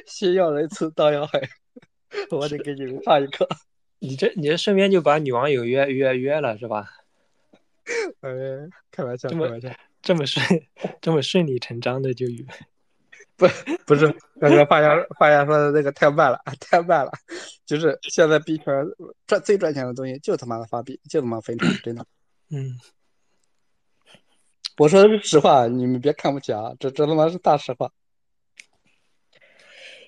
心要人吃，刀要狠，我得给你们上一课。你这你这顺便就把女网友约约约了是吧？哎，开玩笑，开玩笑，这么顺，这么顺理成章的就约。不不是，刚刚发言发言说的那个太慢了，太慢了。就是现在币圈赚最赚钱的东西，就他妈的发币，就他妈分成，真的。嗯，我说的是实话，你们别看不起啊，这这他妈是大实话。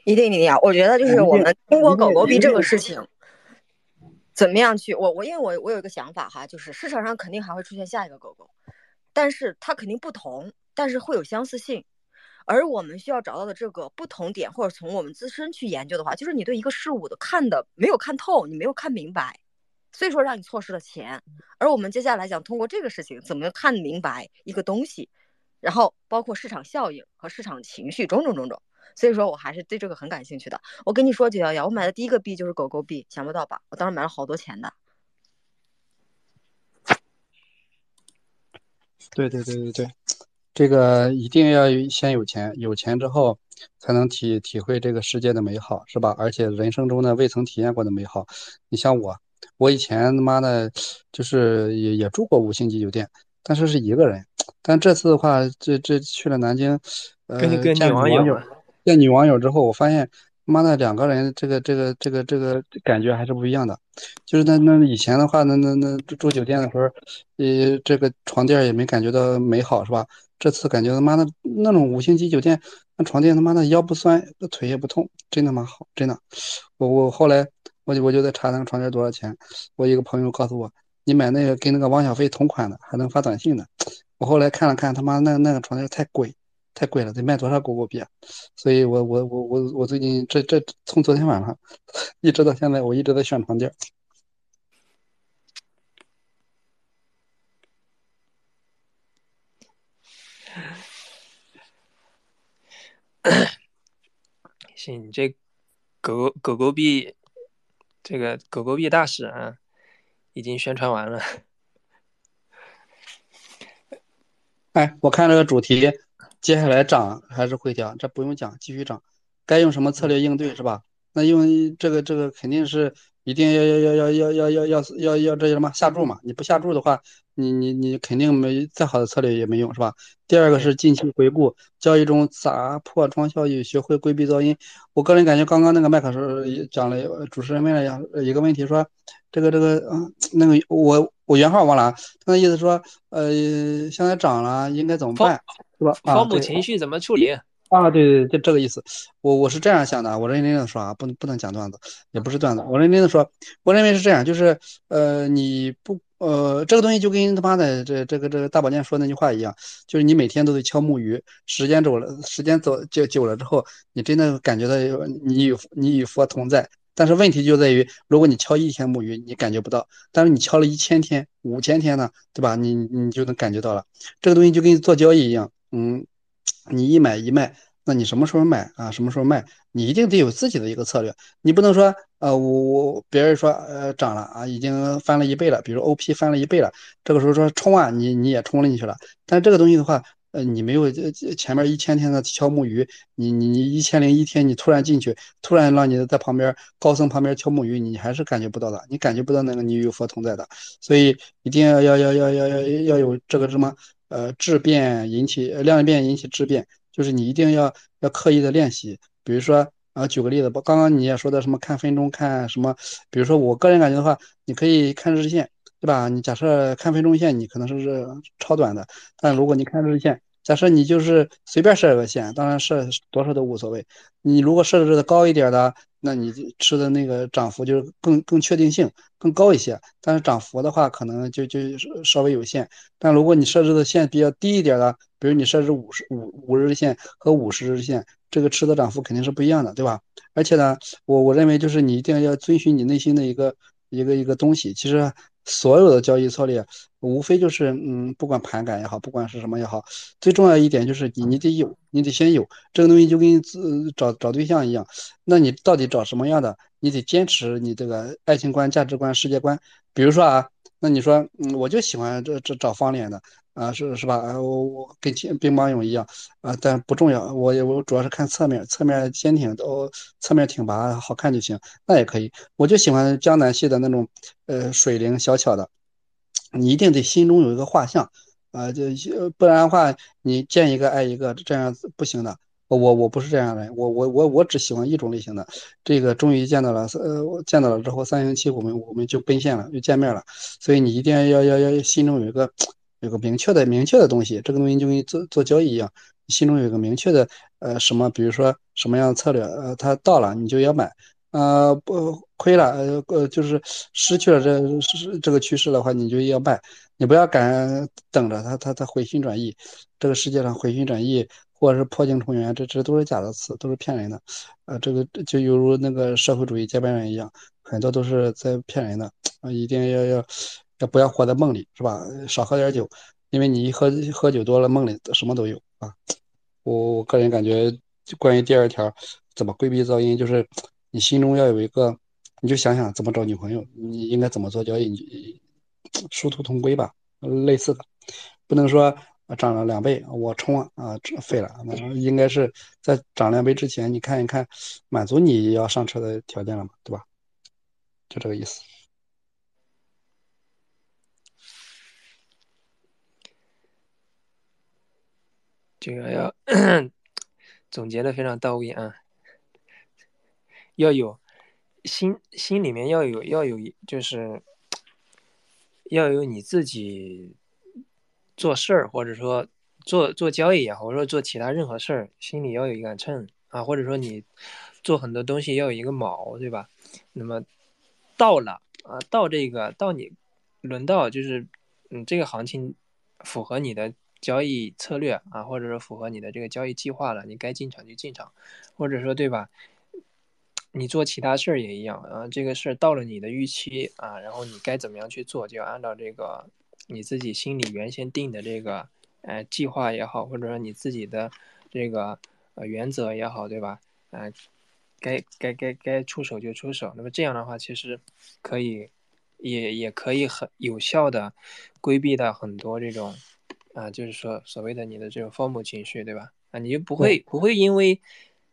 一定一定要，我觉得就是我们通过狗狗币这个事情，怎么样去我我因为我我有一个想法哈，就是市场上肯定还会出现下一个狗狗，但是它肯定不同，但是会有相似性。而我们需要找到的这个不同点，或者从我们自身去研究的话，就是你对一个事物的看的没有看透，你没有看明白，所以说让你错失了钱。而我们接下来想通过这个事情，怎么看明白一个东西，然后包括市场效应和市场情绪种种种种。所以说我还是对这个很感兴趣的。我跟你说九幺幺，我买的第一个币就是狗狗币，想不到吧？我当时买了好多钱的。对对对对对。这个一定要先有钱，有钱之后才能体体会这个世界的美好，是吧？而且人生中呢未曾体验过的美好。你像我，我以前他妈的，就是也也住过五星级酒店，但是是一个人。但这次的话，这这去了南京，呃，见女网友，见女网友之后，我发现妈的，两个人这个这个这个这个感觉还是不一样的。就是那那以前的话，那那那住酒店的时候，呃，这个床垫也没感觉到美好，是吧？这次感觉他妈的那种五星级酒店，那床垫他妈的腰不酸，腿也不痛，真他妈好，真的。我我后来我就我就在查那个床垫多少钱，我一个朋友告诉我，你买那个跟那个王小飞同款的，还能发短信的。我后来看了看，他妈那那个床垫太贵。太贵了，得卖多少狗狗币啊！所以我我我我我最近这这从昨天晚上一直到现在，我一直在选床垫。行，这狗狗狗狗币，这个狗狗币大使啊，已经宣传完了。哎，我看这个主题。接下来涨还是会调，这不用讲，继续涨。该用什么策略应对是吧？那用这个这个肯定是一定要要要要要要要要要要这什么下注嘛？你不下注的话，你你你肯定没再好的策略也没用是吧？第二个是近期回顾交易中砸破窗效应，学会规避噪音。我个人感觉刚刚那个麦克说讲了，主持人问了一个问题说，这个这个嗯那个我我原话忘了，他的意思说呃现在涨了应该怎么办？是吧？父母情绪怎么处理？啊，对对，就这个意思。我我是这样想的，我认真的说啊，不能不能讲段子，也不是段子。我认真的说，我认为是这样，就是呃，你不呃，这个东西就跟他妈的这这个这个大保健说那句话一样，就是你每天都得敲木鱼，时间久了，时间走久久了之后，你真的感觉到你与你与佛同在。但是问题就在于，如果你敲一天木鱼，你感觉不到；但是你敲了一千天、五千天呢，对吧？你你就能感觉到了。这个东西就跟做交易一样。嗯，你一买一卖，那你什么时候买啊？什么时候卖？你一定得有自己的一个策略。你不能说，呃，我我别人说，呃，涨了啊，已经翻了一倍了，比如 OP 翻了一倍了，这个时候说冲啊，你你也冲了进去了。但这个东西的话，呃，你没有前面一千天的敲木鱼，你你你一千零一天你突然进去，突然让你在旁边高僧旁边敲木鱼，你还是感觉不到的，你感觉不到那个你与佛同在的。所以一定要要要要要要要有这个什么。呃，质变引起量变引起质变，就是你一定要要刻意的练习。比如说，啊，举个例子，刚刚你也说的什么看分钟看什么，比如说我个人感觉的话，你可以看日线，对吧？你假设看分钟线，你可能是超短的，但如果你看日线，假设你就是随便设个线，当然设多少都无所谓。你如果设置的高一点的。那你吃的那个涨幅就是更更确定性更高一些，但是涨幅的话可能就就稍微有限。但如果你设置的线比较低一点的，比如你设置五十五五日线和五十日线，这个吃的涨幅肯定是不一样的，对吧？而且呢，我我认为就是你一定要遵循你内心的一个一个一个东西。其实所有的交易策略无非就是嗯，不管盘感也好，不管是什么也好，最重要一点就是你你得有，你得先有这个东西，就跟找找对象一样。那你到底找什么样的？你得坚持你这个爱情观、价值观、世界观。比如说啊，那你说，嗯，我就喜欢这这找方脸的啊，是是吧？啊我我跟乒乒乓泳一样啊，但不重要。我我主要是看侧面，侧面坚挺都侧面挺拔好看就行，那也可以。我就喜欢江南系的那种，呃，水灵小巧的。你一定得心中有一个画像啊，就不然的话，你见一个爱一个，这样不行的。我我不是这样的，我我我我只喜欢一种类型的。这个终于见到了，呃，见到了之后，三星期我们我们就奔现了，就见面了。所以你一定要要要要心中有一个有个明确的明确的东西，这个东西就跟做做交易一样，心中有个明确的呃什么，比如说什么样的策略，呃，它到了你就要买，呃，不亏了，呃呃就是失去了这是这个趋势的话，你就要卖，你不要敢等着它它它回心转意，这个世界上回心转意。或者是破镜重圆，这这都是假的词，都是骗人的。呃，这个就犹如那个社会主义接班人一样，很多都是在骗人的。啊，一定要要要不要活在梦里，是吧？少喝点酒，因为你一喝喝酒多了，梦里什么都有啊。我我个人感觉，关于第二条怎么规避噪音，就是你心中要有一个，你就想想怎么找女朋友，你应该怎么做交易，你殊途同归吧，类似的，不能说。啊，涨了两倍，我冲啊啊，废了。那应该是在涨两倍之前，你看一看，满足你要上车的条件了嘛，对吧？就这个意思。这个要 总结的非常到位啊。要有心心里面要有要有就是要有你自己做事儿或者说做做交易也好，或者说做其他任何事儿，心里要有一杆秤啊，或者说你做很多东西要有一个锚，对吧？那么到了啊，到这个到你轮到就是嗯这个行情符合你的交易策略啊，或者说符合你的这个交易计划了，你该进场就进场，或者说对吧？你做其他事儿也一样啊，这个事儿到了你的预期啊，然后你该怎么样去做，就按照这个你自己心里原先定的这个呃计划也好，或者说你自己的这个呃原则也好，对吧？啊，该该该该出手就出手。那么这样的话，其实可以也也可以很有效的规避到很多这种啊，就是说所谓的你的这种 formal 情绪，对吧？啊，你就不会不会因为。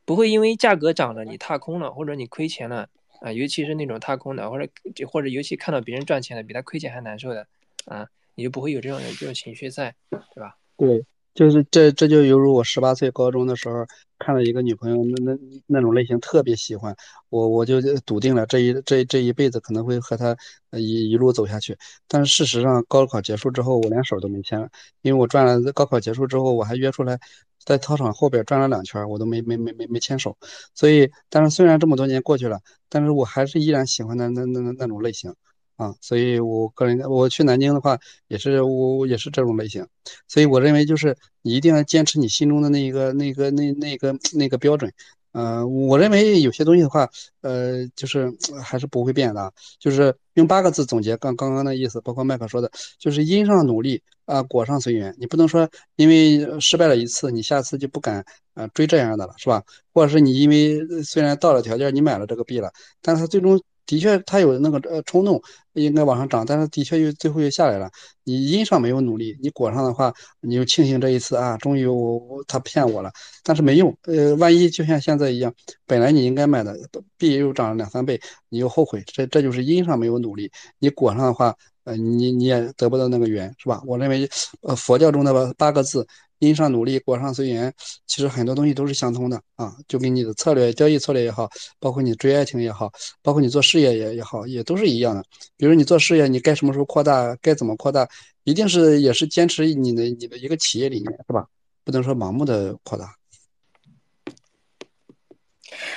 不会因为价格涨了你踏空了，或者你亏钱了啊，尤其是那种踏空的，或者或者尤其看到别人赚钱了比他亏钱还难受的啊，你就不会有这种这种情绪在，对吧？对，就是这这就犹如我十八岁高中的时候看到一个女朋友，那那那种类型特别喜欢我，我就笃定了这一这这一辈子可能会和她一一路走下去。但是事实上，高考结束之后，我连手都没牵了，因为我转了高考结束之后，我还约出来。在操场后边转了两圈，我都没没没没没牵手，所以，但是虽然这么多年过去了，但是我还是依然喜欢那那那那那种类型啊，所以我个人我去南京的话，也是我也是这种类型，所以我认为就是你一定要坚持你心中的那一个那个那那个那个标准。呃，我认为有些东西的话，呃，就是还是不会变的。就是用八个字总结刚刚刚的意思，包括麦克说的，就是因上努力啊，果上随缘。你不能说因为失败了一次，你下次就不敢呃追这样的了，是吧？或者是你因为虽然到了条件，你买了这个币了，但是它最终。的确，他有那个呃冲动，应该往上涨，但是的确又最后又下来了。你因上没有努力，你果上的话，你就庆幸这一次啊，终于我他骗我了，但是没用。呃，万一就像现在一样，本来你应该买的币又涨了两三倍，你又后悔，这这就是因上没有努力。你果上的话，呃，你你也得不到那个缘，是吧？我认为，呃，佛教中的八个字。因上努力，果上随缘，其实很多东西都是相通的啊，就跟你的策略、交易策略也好，包括你追爱情也好，包括你做事业也也好，也都是一样的。比如你做事业，你该什么时候扩大，该怎么扩大，一定是也是坚持你的你的一个企业理念，是吧？不能说盲目的扩大。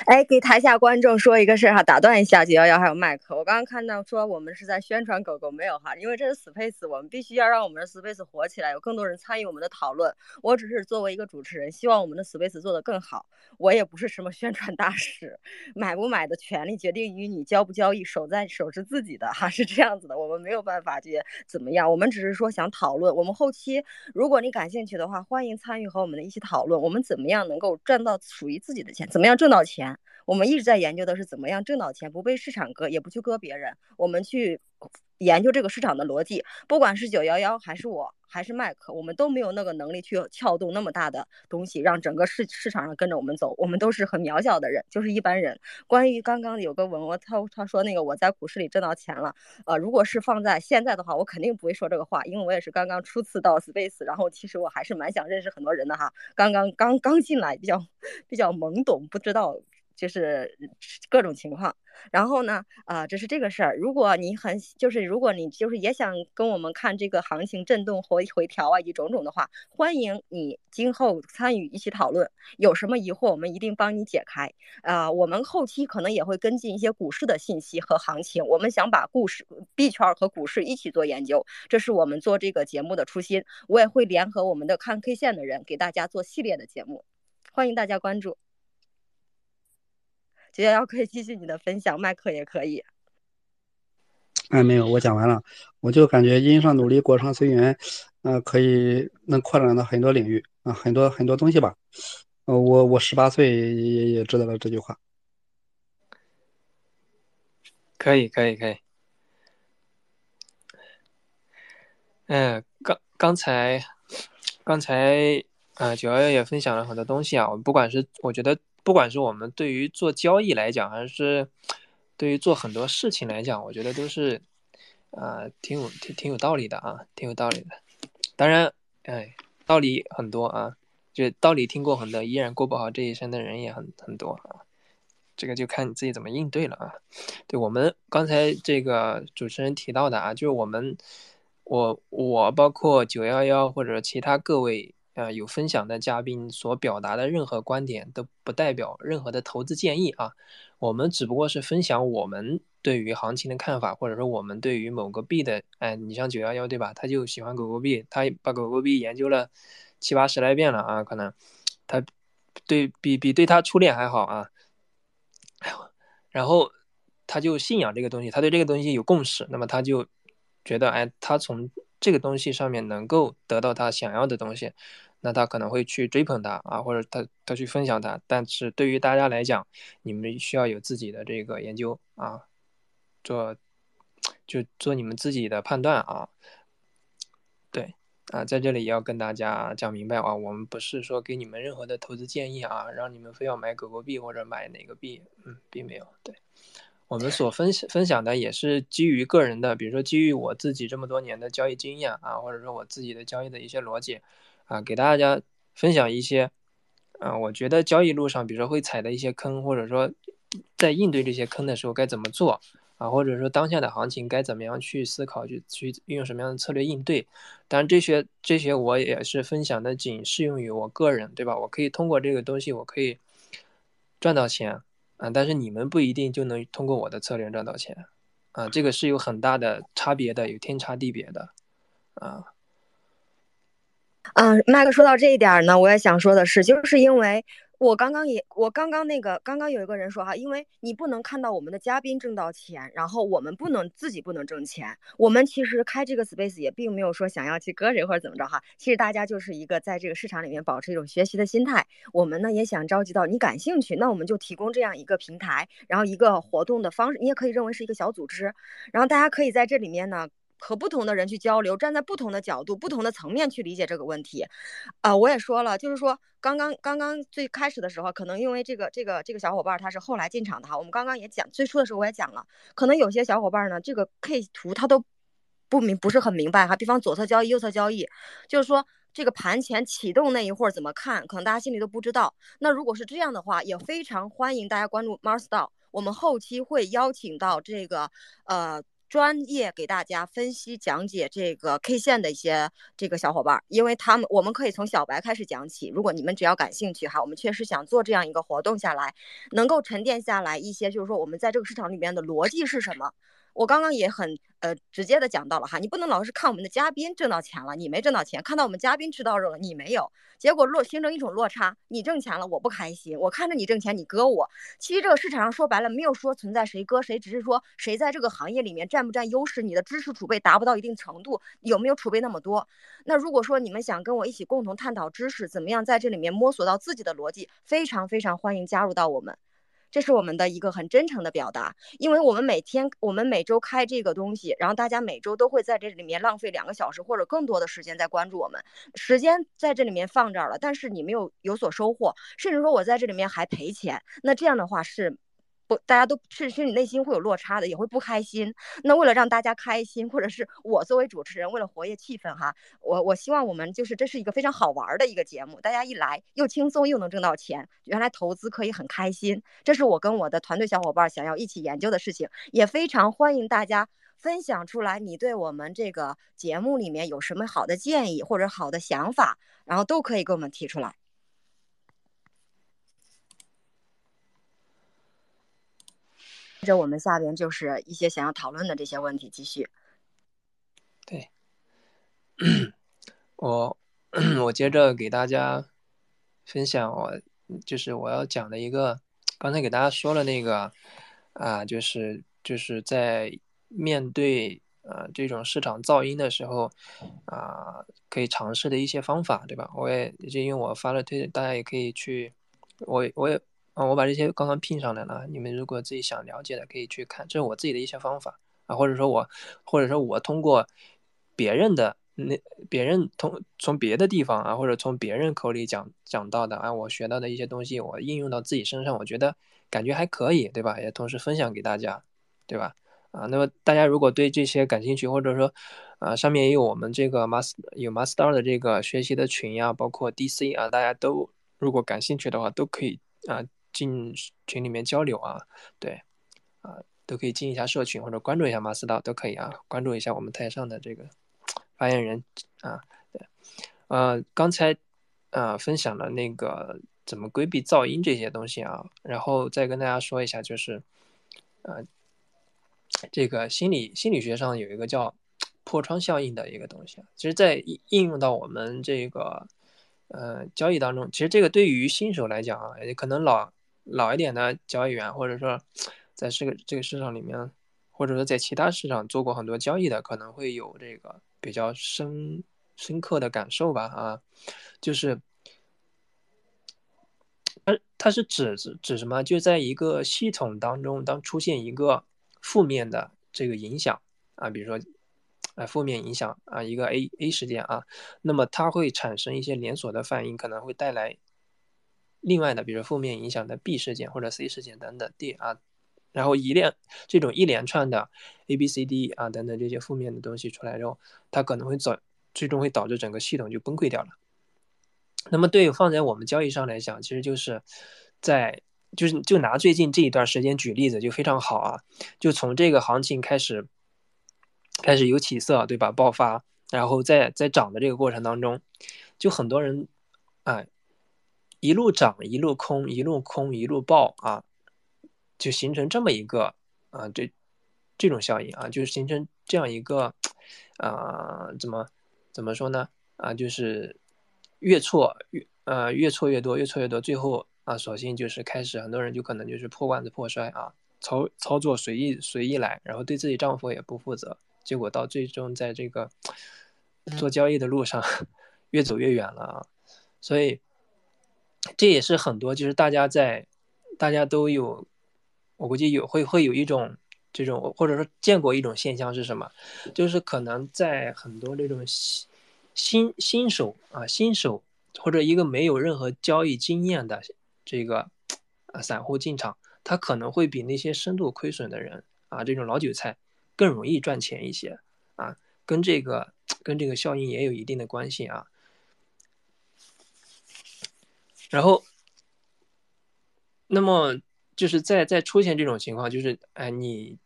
哎，给台下观众说一个事儿哈，打断一下九幺幺还有麦克，我刚刚看到说我们是在宣传狗狗，没有哈，因为这是 Space，我们必须要让我们的 Space 火起来，有更多人参与我们的讨论。我只是作为一个主持人，希望我们的 Space 做得更好。我也不是什么宣传大使，买不买的权利决定于你交不交易，手在手是自己的哈，是这样子的，我们没有办法去怎么样，我们只是说想讨论。我们后期如果你感兴趣的话，欢迎参与和我们的一起讨论，我们怎么样能够赚到属于自己的钱，怎么样挣到钱。钱我们一直在研究的是怎么样挣到钱，不被市场割，也不去割别人。我们去研究这个市场的逻辑，不管是九幺幺还是我还是麦克，我们都没有那个能力去撬动那么大的东西，让整个市市场上跟着我们走。我们都是很渺小的人，就是一般人。关于刚刚有个文，我他他说那个我在股市里挣到钱了，呃，如果是放在现在的话，我肯定不会说这个话，因为我也是刚刚初次到 Space，然后其实我还是蛮想认识很多人的哈。刚刚刚刚进来，比较比较懵懂，不知道。就是各种情况，然后呢，啊，这是这个事儿。如果你很，就是如果你就是也想跟我们看这个行情震动回回调啊，以及种种的话，欢迎你今后参与一起讨论。有什么疑惑，我们一定帮你解开。啊，我们后期可能也会跟进一些股市的信息和行情。我们想把股市、币圈和股市一起做研究，这是我们做这个节目的初心。我也会联合我们的看 K 线的人，给大家做系列的节目，欢迎大家关注。九幺幺可以继续你的分享，麦克也可以。哎，没有，我讲完了。我就感觉因上努力，果上随缘，呃，可以能扩展到很多领域啊，很多很多东西吧。呃，我我十八岁也也知道了这句话。可以，可以，可以。嗯，刚刚才刚才啊，九幺幺也分享了很多东西啊。我不管是我觉得。不管是我们对于做交易来讲，还是 对于做很多事情来讲，我觉得都是，呃，挺有挺挺有道理的啊，挺有道理的。当然，哎，道理很多啊，就道理听过很多，依然过不好这一生的人也很很多啊。这个就看你自己怎么应对了啊。对我们刚才这个主持人提到的啊，就是我们我我包括九幺幺或者其他各位呃有分享的嘉宾所表达的任何观点都不代表任何的投资建议啊，我们只不过是分享我们对于行情的看法，或者说我们对于某个币的，哎，你像九幺幺对吧？他就喜欢狗狗币，他把狗狗币研究了七八十来遍了啊，可能他对比比对他初恋还好啊。然后他就信仰这个东西，他对这个东西有共识，那么他就觉得，哎，他从这个东西上面能够得到他想要的东西，那他可能会去追捧它啊，或者他他去分享它。但是对于大家来讲，你们需要有自己的这个研究啊，做就做你们自己的判断啊。对啊，在这里也要跟大家讲明白啊，我们不是说给你们任何的投资建议啊，让你们非要买狗狗币或者买哪个币，嗯，并没有。对。我们所分享分享的也是基于个人的，比如说基于我自己这么多年的交易经验啊，或者说我自己的交易的一些逻辑啊，给大家分享一些啊，我觉得交易路上，比如说会踩的一些坑，或者说在应对这些坑的时候该怎么做啊，或者说当下的行情该怎么样去思考，去去运用什么样的策略应对。当然，这些这些我也是分享的，仅适用于我个人，对吧？我可以通过这个东西，我可以赚到钱。啊，但是你们不一定就能通过我的策略赚到钱，啊，这个是有很大的差别的，有天差地别的，啊。嗯，麦克说到这一点呢，我也想说的是，就是因为。我刚刚也，我刚刚那个，刚刚有一个人说哈，因为你不能看到我们的嘉宾挣到钱，然后我们不能自己不能挣钱。我们其实开这个 space 也并没有说想要去割谁或者怎么着哈，其实大家就是一个在这个市场里面保持一种学习的心态。我们呢也想召集到你感兴趣，那我们就提供这样一个平台，然后一个活动的方式，你也可以认为是一个小组织，然后大家可以在这里面呢。和不同的人去交流，站在不同的角度、不同的层面去理解这个问题，啊，我也说了，就是说刚刚刚刚最开始的时候，可能因为这个这个这个小伙伴他是后来进场的哈，我们刚刚也讲最初的时候我也讲了，可能有些小伙伴呢，这个 K 图他都不明不是很明白哈，比方左侧交易、右侧交易，就是说这个盘前启动那一会儿怎么看，可能大家心里都不知道。那如果是这样的话，也非常欢迎大家关注 Mars 道，我们后期会邀请到这个呃。专业给大家分析讲解这个 K 线的一些这个小伙伴，因为他们我们可以从小白开始讲起。如果你们只要感兴趣哈，我们确实想做这样一个活动下来，能够沉淀下来一些，就是说我们在这个市场里面的逻辑是什么。我刚刚也很呃直接的讲到了哈，你不能老是看我们的嘉宾挣到钱了，你没挣到钱；看到我们嘉宾吃到肉了，你没有。结果落形成一种落差，你挣钱了，我不开心。我看着你挣钱，你割我。其实这个市场上说白了，没有说存在谁割谁，只是说谁在这个行业里面占不占优势，你的知识储备达不到一定程度，有没有储备那么多。那如果说你们想跟我一起共同探讨知识，怎么样在这里面摸索到自己的逻辑，非常非常欢迎加入到我们。这是我们的一个很真诚的表达，因为我们每天、我们每周开这个东西，然后大家每周都会在这里面浪费两个小时或者更多的时间在关注我们，时间在这里面放这儿了，但是你没有有所收获，甚至说我在这里面还赔钱，那这样的话是。不，大家都是心里内心会有落差的，也会不开心。那为了让大家开心，或者是我作为主持人，为了活跃气氛哈，我我希望我们就是这是一个非常好玩的一个节目，大家一来又轻松又能挣到钱，原来投资可以很开心，这是我跟我的团队小伙伴想要一起研究的事情，也非常欢迎大家分享出来你对我们这个节目里面有什么好的建议或者好的想法，然后都可以给我们提出来。着我们下边就是一些想要讨论的这些问题，继续。对，我我接着给大家分享，我就是我要讲的一个，刚才给大家说了那个啊，就是就是在面对啊这种市场噪音的时候啊，可以尝试的一些方法，对吧？我也就因为我发了推，大家也可以去，我我也。啊，我把这些刚刚拼上来了。你们如果自己想了解的，可以去看，这是我自己的一些方法啊，或者说我，或者说我通过别人的那别人通从别的地方啊，或者从别人口里讲讲到的啊，我学到的一些东西，我应用到自己身上，我觉得感觉还可以，对吧？也同时分享给大家，对吧？啊，那么大家如果对这些感兴趣，或者说啊，上面也有我们这个 Master 有 Master 的这个学习的群呀，包括 DC 啊，大家都如果感兴趣的话，都可以啊。进群里面交流啊，对，啊，都可以进一下社群或者关注一下马斯道都可以啊，关注一下我们台上的这个发言人啊，对，呃，刚才啊分享了那个怎么规避噪音这些东西啊，然后再跟大家说一下，就是呃，这个心理心理学上有一个叫破窗效应的一个东西啊，其实在应用到我们这个。呃，交易当中，其实这个对于新手来讲啊，也可能老老一点的交易员，或者说在这个这个市场里面，或者说在其他市场做过很多交易的，可能会有这个比较深深刻的感受吧啊，就是它它是指指什么？就在一个系统当中，当出现一个负面的这个影响啊，比如说。啊，负面影响啊，一个 A A 事件啊，那么它会产生一些连锁的反应，可能会带来另外的，比如负面影响的 B 事件或者 C 事件等等 D 啊，然后一连这种一连串的 A B C D 啊等等这些负面的东西出来之后，它可能会导最终会导致整个系统就崩溃掉了。那么对于放在我们交易上来讲，其实就是在就是就拿最近这一段时间举例子就非常好啊，就从这个行情开始。开始有起色，对吧？爆发，然后在在涨的这个过程当中，就很多人，哎，一路涨一路空，一路空一路爆啊，就形成这么一个啊，这这种效应啊，就是形成这样一个啊，怎么怎么说呢？啊，就是越错越呃越错越多，越错越多，最后啊，索性就是开始很多人就可能就是破罐子破摔啊，操操作随意随意来，然后对自己账户也不负责。结果到最终，在这个做交易的路上 越走越远了啊！所以这也是很多就是大家在大家都有，我估计有会会有一种这种或者说见过一种现象是什么？就是可能在很多这种新新新手啊新手或者一个没有任何交易经验的这个啊散户进场，他可能会比那些深度亏损的人啊这种老韭菜。更容易赚钱一些啊，跟这个跟这个效应也有一定的关系啊。然后，那么就是在在出现这种情况，就是哎，你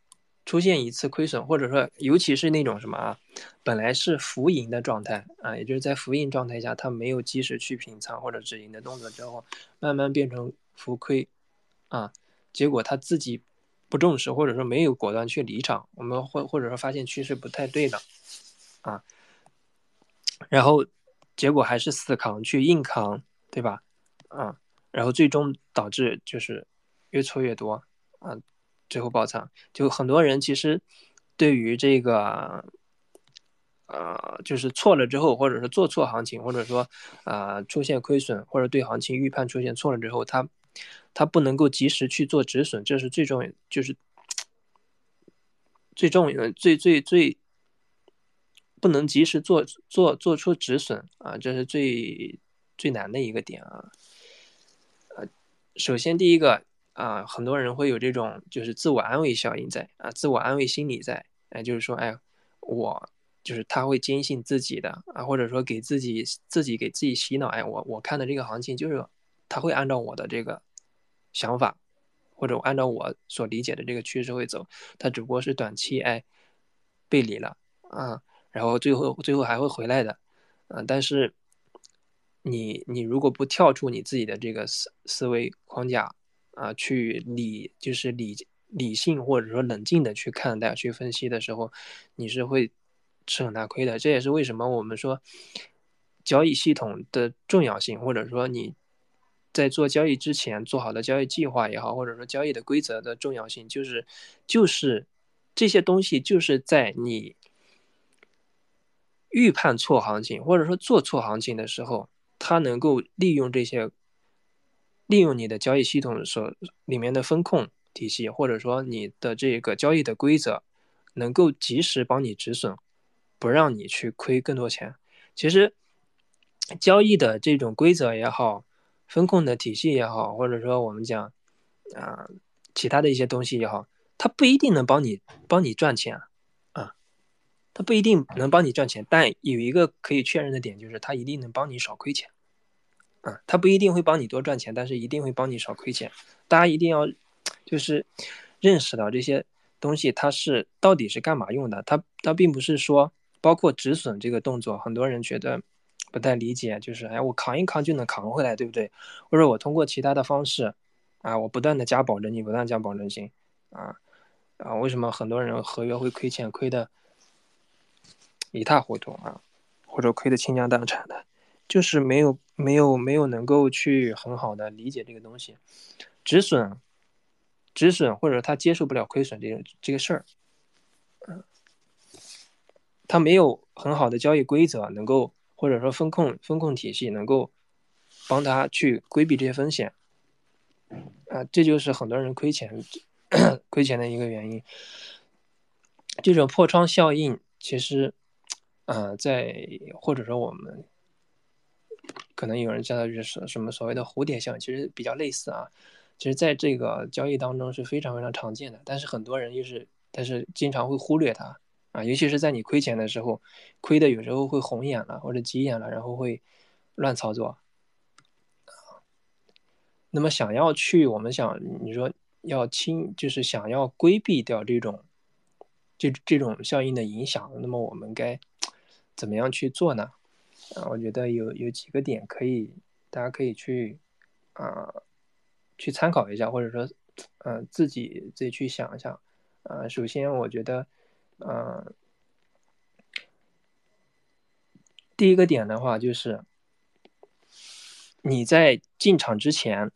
出现一次亏损，或者说尤其是那种什么啊，本来是浮盈的状态啊，也就是在浮盈状态下，它没有及时去平仓或者止盈的动作之后，慢慢变成浮亏啊，结果他自己。不重视，或者说没有果断去离场，我们或或者说发现趋势不太对的，啊，然后结果还是死扛去硬扛，对吧？啊，然后最终导致就是越错越多，啊，最后爆仓。就很多人其实对于这个，呃，就是错了之后，或者是做错行情，或者说啊出现亏损，或者对行情预判出现错了之后，他。他不能够及时去做止损，这是最重要，就是最重要、最最最不能及时做做做出止损啊，这是最最难的一个点啊。首先第一个啊，很多人会有这种就是自我安慰效应在啊，自我安慰心理在，哎，就是说，哎，我就是他会坚信自己的啊，或者说给自己自己给自己洗脑，哎，我我看的这个行情就是他会按照我的这个。想法，或者按照我所理解的这个趋势会走，他只不过是短期哎背离了啊，然后最后最后还会回来的，啊，但是你你如果不跳出你自己的这个思思维框架啊，去理就是理理性或者说冷静的去看待去分析的时候，你是会吃很大亏的。这也是为什么我们说交易系统的重要性，或者说你。在做交易之前做好的交易计划也好，或者说交易的规则的重要性，就是就是这些东西，就是在你预判错行情或者说做错行情的时候，它能够利用这些利用你的交易系统所里面的风控体系，或者说你的这个交易的规则，能够及时帮你止损，不让你去亏更多钱。其实交易的这种规则也好。风控的体系也好，或者说我们讲啊，其他的一些东西也好，它不一定能帮你帮你赚钱啊，它不一定能帮你赚钱，但有一个可以确认的点就是，它一定能帮你少亏钱啊，它不一定会帮你多赚钱，但是一定会帮你少亏钱。大家一定要就是认识到这些东西它是到底是干嘛用的，它它并不是说包括止损这个动作，很多人觉得不太理解，就是哎我扛一扛就能扛回来，对不对？或者我通过其他的方式啊，我不断的加保证金，不断加保证金啊啊，为什么很多人合约会亏钱，亏的一塌糊涂啊，或者亏的倾家荡产的？就是没有没有没有能够去很好的理解这个东西，止损，止损或者他接受不了亏损这个这个事儿，嗯，他没有很好的交易规则，能够或者说风控风控体系能够帮他去规避这些风险，啊，这就是很多人亏钱 亏钱的一个原因。这种破窗效应其实，啊，在或者说我们。可能有人叫它就是什么所谓的蝴蝶效应，其实比较类似啊。其实在这个交易当中是非常非常常见的，但是很多人又是，但是经常会忽略它啊。尤其是在你亏钱的时候，亏的有时候会红眼了或者急眼了，然后会乱操作那么想要去，我们想你说要轻，就是想要规避掉这种这这种效应的影响，那么我们该怎么样去做呢？啊，我觉得有有几个点可以，大家可以去啊，去参考一下，或者说，呃，自己自己去想一想。啊，首先我觉得，嗯，第一个点的话就是，你在进场之前，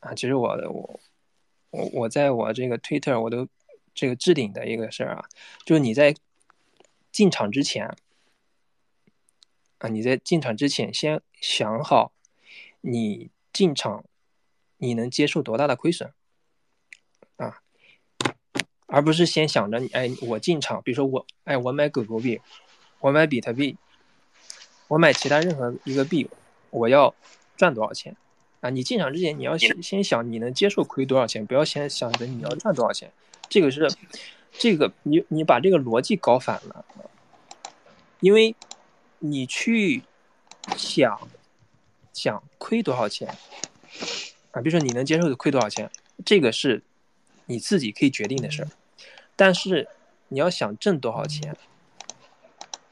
啊，其实我我我我在我这个 Twitter 我都这个置顶的一个事儿啊，就是你在进场之前。啊，你在进场之前先想好，你进场你能接受多大的亏损啊，而不是先想着你哎，我进场，比如说我哎，我买狗狗币，我买比特币，我买其他任何一个币，我要赚多少钱啊？你进场之前你要先先想你能接受亏多少钱，不要先想着你要赚多少钱，这个是这个你你把这个逻辑搞反了，因为。你去想想亏多少钱啊？比如说你能接受的亏多少钱，这个是你自己可以决定的事儿。但是你要想挣多少钱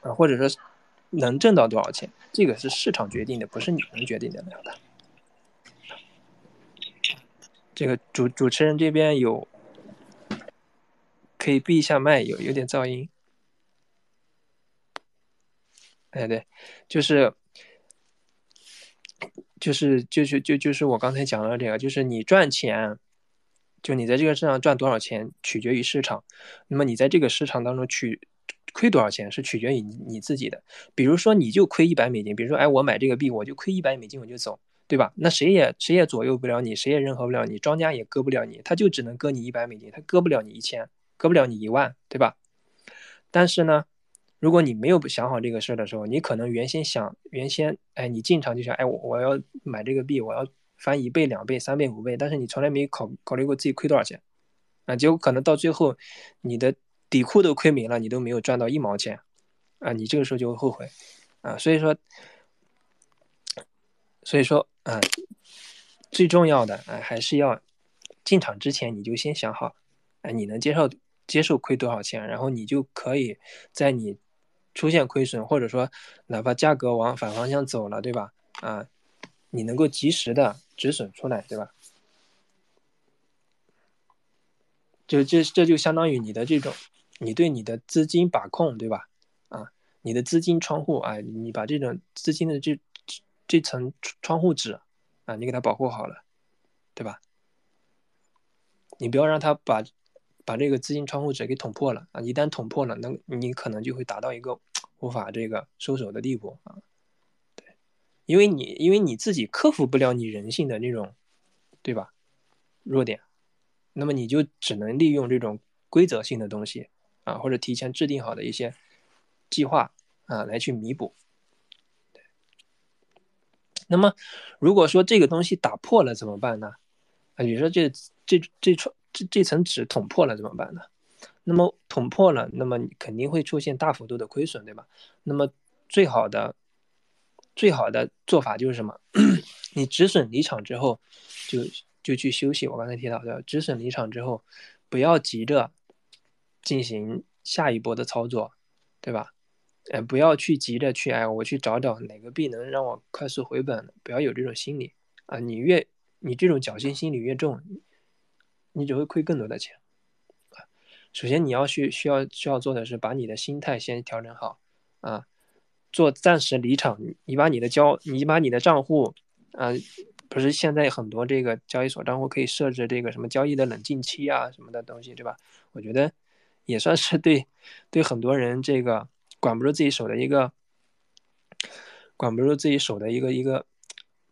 啊，或者说能挣到多少钱，这个是市场决定的，不是你能决定得了的。这个主主持人这边有可以闭一下麦，有有点噪音。哎，对，就是，就是，就是就就是我刚才讲的这个，就是你赚钱，就你在这个市场赚多少钱，取决于市场。那么你在这个市场当中取亏多少钱，是取决于你你自己的。比如说，你就亏一百美金，比如说，哎，我买这个币，我就亏一百美金，我就走，对吧？那谁也谁也左右不了你，谁也任何不了你，庄家也割不了你，他就只能割你一百美金，他割不了你一千，割不了你一万，对吧？但是呢？如果你没有想好这个事儿的时候，你可能原先想，原先，哎，你进场就想，哎，我我要买这个币，我要翻一倍、两倍、三倍、五倍，但是你从来没考考虑过自己亏多少钱，啊，结果可能到最后，你的底裤都亏没了，你都没有赚到一毛钱，啊，你这个时候就会后悔，啊，所以说，所以说，啊，最重要的，啊，还是要进场之前你就先想好，哎，你能接受接受亏多少钱，然后你就可以在你。出现亏损，或者说哪怕价格往反方向走了，对吧？啊，你能够及时的止损出来，对吧？就这这就相当于你的这种，你对你的资金把控，对吧？啊，你的资金窗户啊，你把这种资金的这这层窗户纸啊，你给它保护好了，对吧？你不要让它把。把这个资金窗户纸给捅破了啊！一旦捅破了，那你可能就会达到一个无法这个收手的地步啊。对，因为你因为你自己克服不了你人性的那种，对吧？弱点，那么你就只能利用这种规则性的东西啊，或者提前制定好的一些计划啊来去弥补。那么如果说这个东西打破了怎么办呢？啊，比如说这这这窗。这这层纸捅破了怎么办呢？那么捅破了，那么你肯定会出现大幅度的亏损，对吧？那么最好的最好的做法就是什么？你止损离场之后，就就去休息。我刚才提到的，止损离场之后，不要急着进行下一波的操作，对吧？哎，不要去急着去哎，我去找找哪个币能让我快速回本，不要有这种心理啊！你越你这种侥幸心理越重，你只会亏更多的钱！首先你要去需要需要做的是把你的心态先调整好啊。做暂时离场，你把你的交，你把你的账户，啊，不是现在很多这个交易所账户可以设置这个什么交易的冷静期啊什么的东西，对吧？我觉得也算是对对很多人这个管不住自己手的一个管不住自己手的一个一个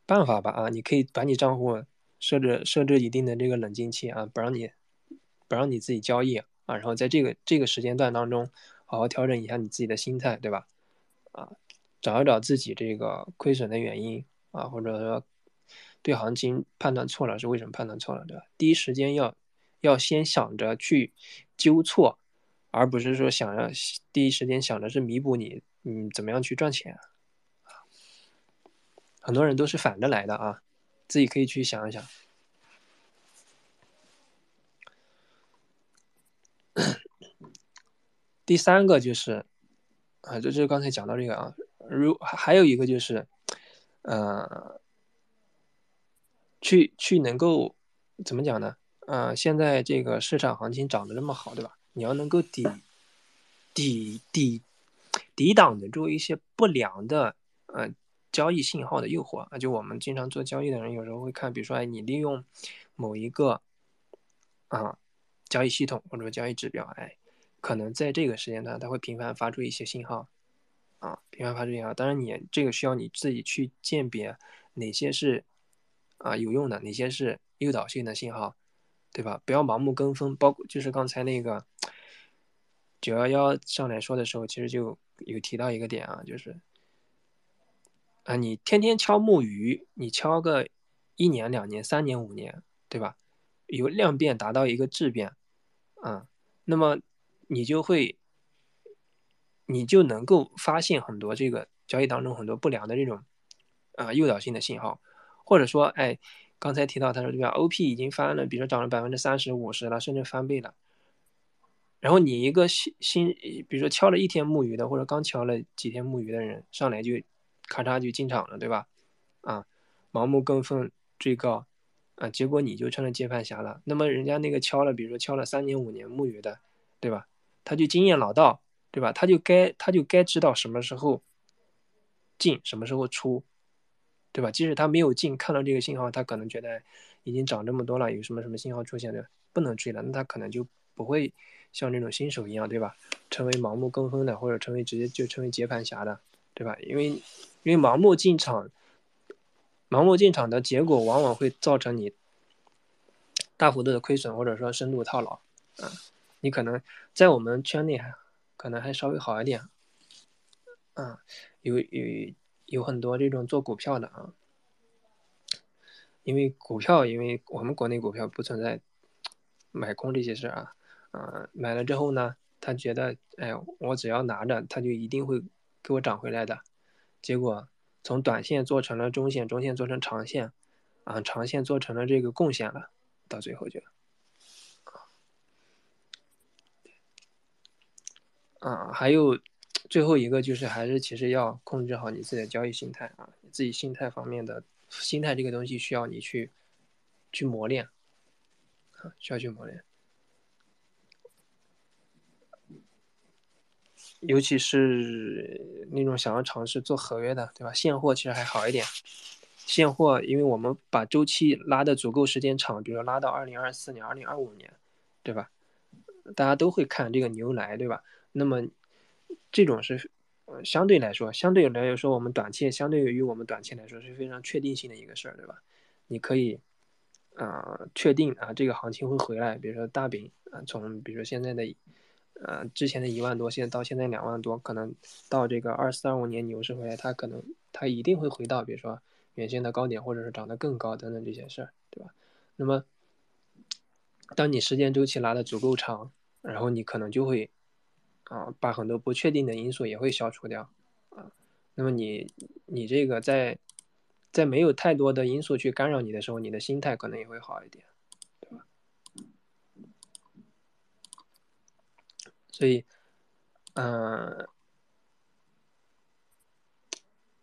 办法吧啊！你可以把你账户设置设置一定的这个冷静期啊，不让你不让你自己交易啊，然后在这个这个时间段当中好好调整一下你自己的心态，对吧？啊，找一找自己这个亏损的原因啊，或者说对行情判断错了是为什么判断错了，对吧？第一时间要要先想着去纠错，而不是说想要第一时间想着是弥补你，嗯，怎么样去赚钱啊？很多人都是反着来的啊，自己可以去想一想。第三个就是。啊，这就是刚才讲到这个啊，如还有一个就是，呃，去去能够怎么讲呢？呃，现在这个市场行情涨得这么好，对吧？你要能够抵抵抵抵挡得住一些不良的呃交易信号的诱惑啊。就我们经常做交易的人，有时候会看，比如说，哎，你利用某一个啊交易系统或者说交易指标，哎。可能在这个时间段，它会频繁发出一些信号，啊，频繁发出信号。当然，你这个需要你自己去鉴别哪些是啊有用的，哪些是诱导性的信号，对吧？不要盲目跟风。包括就是刚才那个九幺幺上来说的时候，其实就有提到一个点啊，就是啊，你天天敲木鱼，你敲个一年、两年、三年、五年，对吧？由量变达到一个质变，啊，那么。你就会，你就能够发现很多这个交易当中很多不良的这种，啊诱导性的信号，或者说，哎，刚才提到他说对吧？OP 已经翻了，比如说涨了百分之三十、五十了，甚至翻倍了。然后你一个新新，比如说敲了一天木鱼的，或者刚敲了几天木鱼的人，上来就咔嚓就进场了，对吧？啊，盲目跟风追高，啊，结果你就成了接盘侠了。那么人家那个敲了，比如说敲了三年、五年木鱼的，对吧？他就经验老道，对吧？他就该他就该知道什么时候进，什么时候出，对吧？即使他没有进，看到这个信号，他可能觉得已经涨这么多了，有什么什么信号出现的，不能追了，那他可能就不会像这种新手一样，对吧？成为盲目跟风的，或者成为直接就成为接盘侠的，对吧？因为因为盲目进场，盲目进场的结果往往会造成你大幅度的亏损，或者说深度套牢，啊。你可能在我们圈内还可能还稍微好一点，啊，有有有很多这种做股票的啊，因为股票，因为我们国内股票不存在买空这些事啊，啊，买了之后呢，他觉得，哎，我只要拿着，他就一定会给我涨回来的，结果从短线做成了中线，中线做成长线，啊，长线做成了这个贡献了，到最后就。啊，还有最后一个就是，还是其实要控制好你自己的交易心态啊，你自己心态方面的心态这个东西需要你去去磨练啊，需要去磨练，尤其是那种想要尝试做合约的，对吧？现货其实还好一点，现货因为我们把周期拉的足够时间长，比如说拉到二零二四年、二零二五年，对吧？大家都会看这个牛来，对吧？那么，这种是，相对来说，相对来说，我们短期相对于我们短期来说是非常确定性的一个事儿，对吧？你可以，啊，确定啊，这个行情会回来。比如说大饼啊，从比如说现在的，呃，之前的一万多，现在到现在两万多，可能到这个二四二五年牛市回来，它可能它一定会回到，比如说原先的高点，或者是涨得更高等等这些事儿，对吧？那么，当你时间周期拉的足够长，然后你可能就会。啊，把很多不确定的因素也会消除掉，啊，那么你你这个在在没有太多的因素去干扰你的时候，你的心态可能也会好一点，对吧？所以，嗯、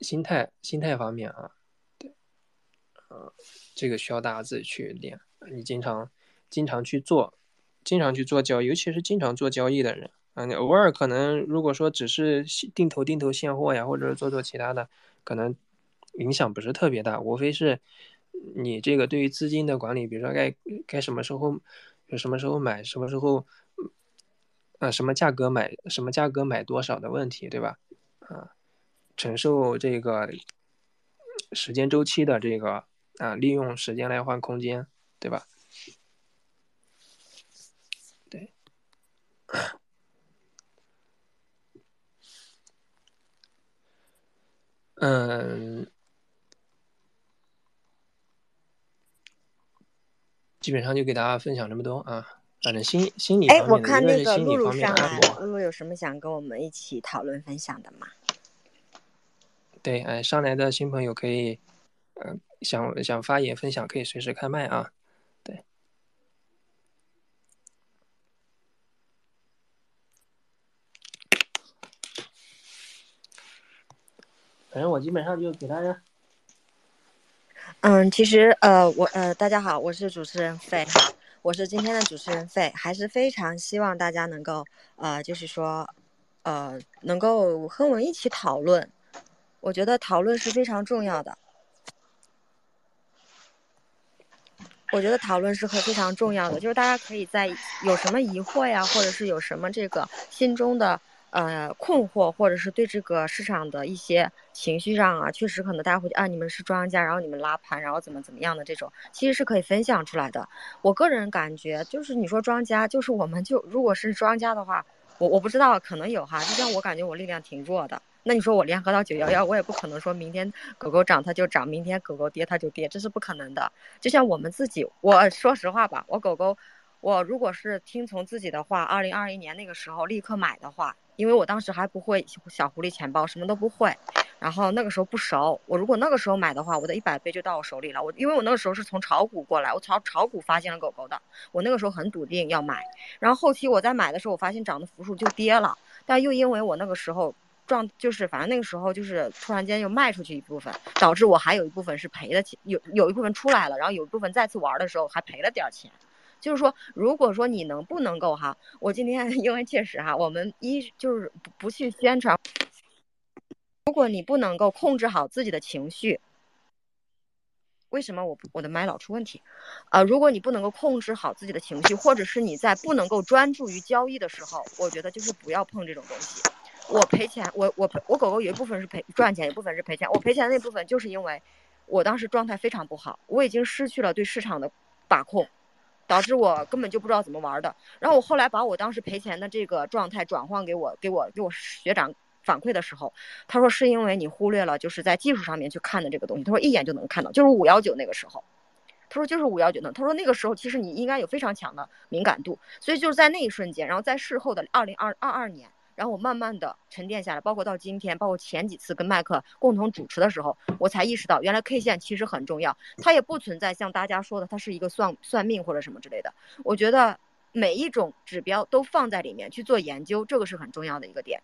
心态心态方面啊，对，呃，这个需要大家自己去练。你经常经常去做，经常去做交易，尤其是经常做交易的人啊，你偶尔可能如果说只是定投定投现货呀，或者是做做其他的，可能影响不是特别大，无非是你这个对于资金的管理，比如说该该什么时候什么时候买，什么时候呃什么价格买，什么价格买多少的问题，对吧？啊，承受这个时间周期的这个啊，利用时间来换空间，对吧？对，嗯，基本上就给大家分享这么多啊。反正心心理哎，我看那个露露上来露露有什么想跟我们一起讨论分享的吗？对，哎，上来的新朋友可以，呃，想想发言分享可以随时开麦啊。对，反正我基本上就给大家，嗯，其实呃，我呃，大家好，我是主持人费，我是今天的主持人费，还是非常希望大家能够呃，就是说呃，能够和我们一起讨论，我觉得讨论是非常重要的。我觉得讨论是很非常重要的，就是大家可以在有什么疑惑呀，或者是有什么这个心中的呃困惑，或者是对这个市场的一些情绪上啊，确实可能大家会啊，你们是庄家，然后你们拉盘，然后怎么怎么样的这种，其实是可以分享出来的。我个人感觉，就是你说庄家，就是我们就如果是庄家的话，我我不知道，可能有哈，就像我感觉我力量挺弱的。那你说我联合到九幺幺，我也不可能说明天狗狗涨它就涨，明天狗狗跌它就跌，这是不可能的。就像我们自己，我说实话吧，我狗狗，我如果是听从自己的话，二零二一年那个时候立刻买的话，因为我当时还不会小狐狸钱包，什么都不会，然后那个时候不熟，我如果那个时候买的话，我的一百倍就到我手里了。我因为我那个时候是从炒股过来，我炒炒股发现了狗狗的，我那个时候很笃定要买，然后后期我在买的时候，我发现涨的幅数就跌了，但又因为我那个时候。状就是，反正那个时候就是突然间又卖出去一部分，导致我还有一部分是赔的钱，有有一部分出来了，然后有一部分再次玩的时候还赔了点钱。就是说，如果说你能不能够哈，我今天 因为确实哈，我们一就是不不去宣传，如果你不能够控制好自己的情绪，为什么我我的麦老出问题？啊、呃，如果你不能够控制好自己的情绪，或者是你在不能够专注于交易的时候，我觉得就是不要碰这种东西。我赔钱，我我我狗狗有一部分是赔赚钱，一部分是赔钱。我赔钱那部分就是因为我当时状态非常不好，我已经失去了对市场的把控，导致我根本就不知道怎么玩的。然后我后来把我当时赔钱的这个状态转换给我给我给我学长反馈的时候，他说是因为你忽略了就是在技术上面去看的这个东西。他说一眼就能看到，就是五幺九那个时候。他说就是五幺九呢，他说那个时候其实你应该有非常强的敏感度，所以就是在那一瞬间，然后在事后的二零二二二年。然后我慢慢的沉淀下来，包括到今天，包括前几次跟麦克共同主持的时候，我才意识到原来 K 线其实很重要，它也不存在像大家说的它是一个算算命或者什么之类的。我觉得每一种指标都放在里面去做研究，这个是很重要的一个点。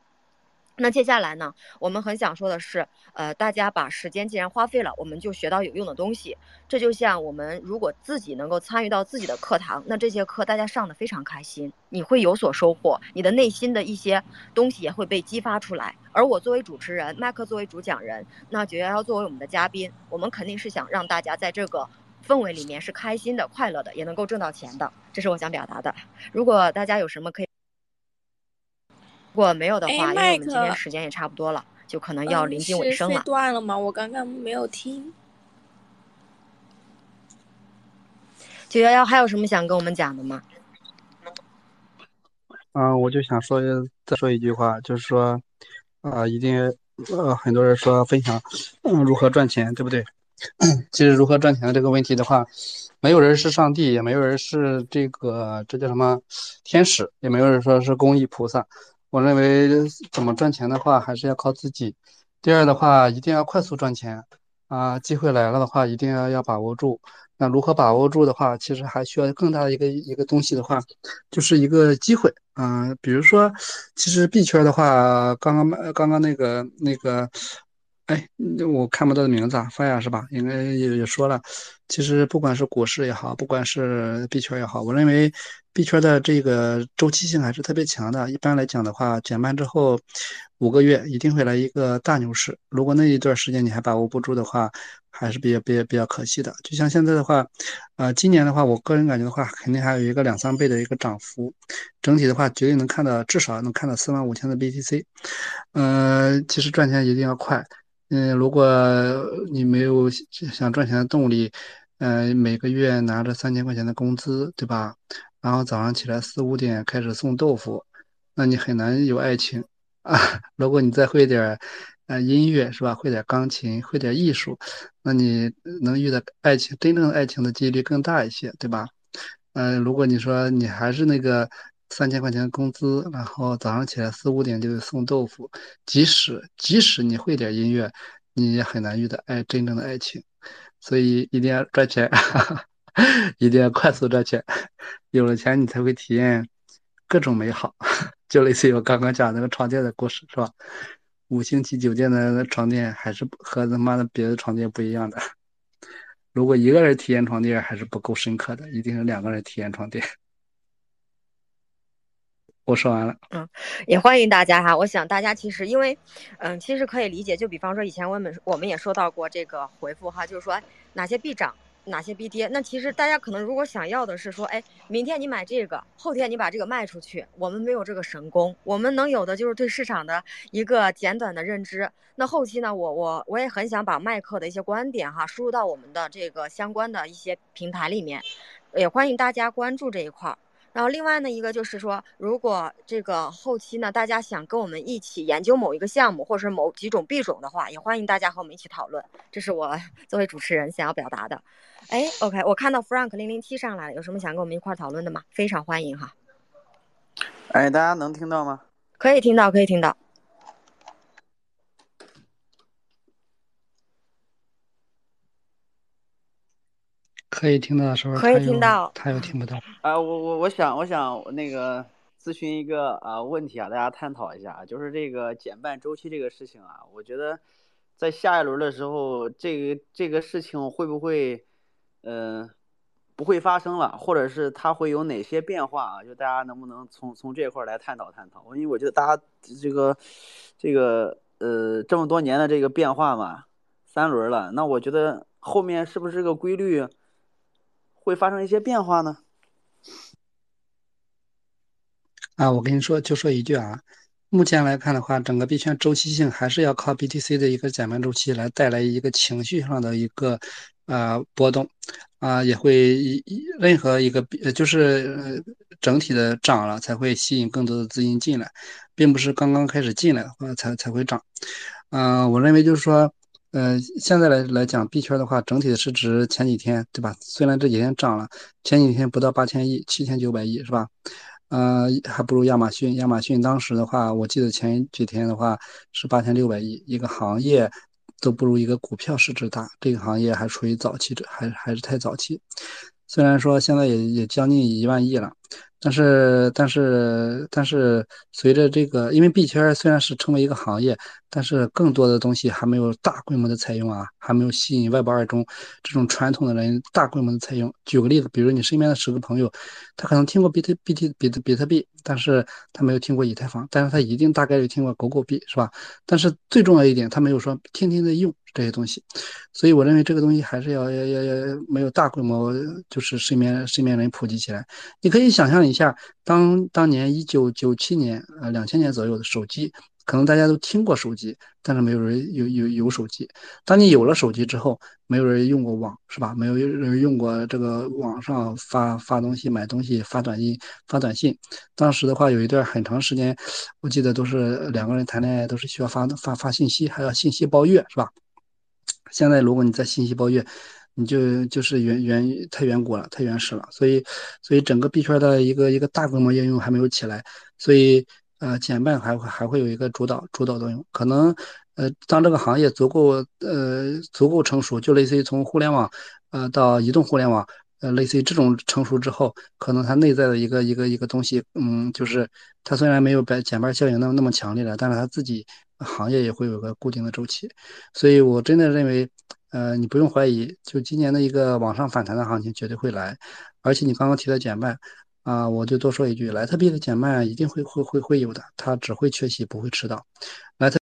那接下来呢，我们很想说的是，呃，大家把时间既然花费了，我们就学到有用的东西。这就像我们如果自己能够参与到自己的课堂，那这节课大家上的非常开心，你会有所收获，你的内心的一些东西也会被激发出来。而我作为主持人，麦克作为主讲人，那九幺幺作为我们的嘉宾，我们肯定是想让大家在这个氛围里面是开心的、快乐的，也能够挣到钱的。这是我想表达的。如果大家有什么可以。如果没有的话，因为我们今天时间也差不多了，就可能要临近尾声了。嗯、断了吗？我刚刚没有听。九幺幺还有什么想跟我们讲的吗？嗯，我就想说再说一句话，就是说，啊、呃，一定呃，很多人说分享，嗯，如何赚钱，对不对？其实如何赚钱的这个问题的话，没有人是上帝，也没有人是这个这叫什么天使，也没有人说是公益菩萨。我认为怎么赚钱的话，还是要靠自己。第二的话，一定要快速赚钱啊！机会来了的话，一定要要把握住。那如何把握住的话，其实还需要更大的一个一个东西的话，就是一个机会啊。比如说，其实币圈的话，刚刚刚刚那个那个，哎，我看不到的名字啊，发呀是吧？应该也也说了，其实不管是股市也好，不管是币圈也好，我认为币圈的这个周期性还是特别强的。一般来讲的话，减半之后。五个月一定会来一个大牛市，如果那一段时间你还把握不住的话，还是比较比较比较可惜的。就像现在的话，呃，今年的话，我个人感觉的话，肯定还有一个两三倍的一个涨幅，整体的话绝对能看到，至少能看到四万五千的 BTC。呃，其实赚钱一定要快，嗯，如果你没有想赚钱的动力，呃，每个月拿着三千块钱的工资，对吧？然后早上起来四五点开始送豆腐，那你很难有爱情。啊，如果你再会点呃，音乐是吧？会点钢琴，会点艺术，那你能遇到爱情，真正的爱情的几率更大一些，对吧？嗯，如果你说你还是那个三千块钱工资，然后早上起来四五点就送豆腐，即使即使你会点音乐，你也很难遇到爱真正的爱情。所以一定要赚钱，一定要快速赚钱，有了钱你才会体验各种美好。就类似于我刚刚讲那个床垫的故事，是吧？五星级酒店的床垫还是和他妈的别的床垫不一样的。如果一个人体验床垫还是不够深刻的，一定是两个人体验床垫。我说完了。嗯，也欢迎大家哈。我想大家其实因为，嗯，其实可以理解。就比方说以前我们我们也收到过这个回复哈，就是说哪些币涨。哪些必跌？那其实大家可能如果想要的是说，哎，明天你买这个，后天你把这个卖出去。我们没有这个神功，我们能有的就是对市场的一个简短的认知。那后期呢，我我我也很想把麦克的一些观点哈输入到我们的这个相关的一些平台里面，也欢迎大家关注这一块儿。然后另外呢，一个就是说，如果这个后期呢，大家想跟我们一起研究某一个项目，或者是某几种币种的话，也欢迎大家和我们一起讨论。这是我 作为主持人想要表达的。哎，OK，我看到 Frank 零零七上来了，有什么想跟我们一块讨论的吗？非常欢迎哈。哎，大家能听到吗？可以听到，可以听到。可以听到的时候，可以听到，他又听不到。啊，我我我想我想那个咨询一个啊问题啊，大家探讨一下，就是这个减半周期这个事情啊，我觉得在下一轮的时候，这个这个事情会不会嗯不会发生了，或者是它会有哪些变化啊？就大家能不能从从这块来探讨探讨？因为我觉得大家这个这个呃这么多年的这个变化嘛，三轮了，那我觉得后面是不是个规律？会发生一些变化呢？啊，我跟你说，就说一句啊，目前来看的话，整个币圈周期性还是要靠 BTC 的一个减半周期来带来一个情绪上的一个呃波动，啊，也会任何一个就是整体的涨了才会吸引更多的资金进来，并不是刚刚开始进来的话才才会涨。嗯，我认为就是说。呃，现在来来讲币圈的话，整体的市值前几天，对吧？虽然这几天涨了，前几天不到八千亿，七千九百亿，是吧？呃，还不如亚马逊。亚马逊当时的话，我记得前几天的话是八千六百亿，一个行业都不如一个股票市值大。这个行业还处于早期，还还是太早期。虽然说现在也也将近一万亿了。但是，但是，但是，随着这个，因为币圈虽然是成为一个行业，但是更多的东西还没有大规模的采用啊，还没有吸引外包二中这种传统的人大规模的采用。举个例子，比如你身边的十个朋友，他可能听过比特币、比特比特币，但是他没有听过以太坊，但是他一定大概率听过狗狗币，是吧？但是最重要一点，他没有说天天在用这些东西，所以我认为这个东西还是要要要要没有大规模，就是身边身边人普及起来。你可以想想象。一下，当当年一九九七年，呃，两千年左右的手机，可能大家都听过手机，但是没有人有有有手机。当你有了手机之后，没有人用过网，是吧？没有人用过这个网上发发东西、买东西、发短信、发短信。当时的话，有一段很长时间，我记得都是两个人谈恋爱都是需要发发发信息，还要信息包月，是吧？现在如果你在信息包月。你就就是远远太远古了，太原始了，所以所以整个币圈的一个一个大规模应用还没有起来，所以呃，减半还会还会有一个主导主导作用。可能呃，当这个行业足够呃足够成熟，就类似于从互联网呃到移动互联网。呃，类似于这种成熟之后，可能它内在的一个一个一个东西，嗯，就是它虽然没有减减半效应那么那么强烈了，但是它自己行业也会有个固定的周期，所以我真的认为，呃，你不用怀疑，就今年的一个往上反弹的行情绝对会来，而且你刚刚提到减半，啊，我就多说一句，莱特币的减半一定会会会会有的，它只会缺席不会迟到，莱特。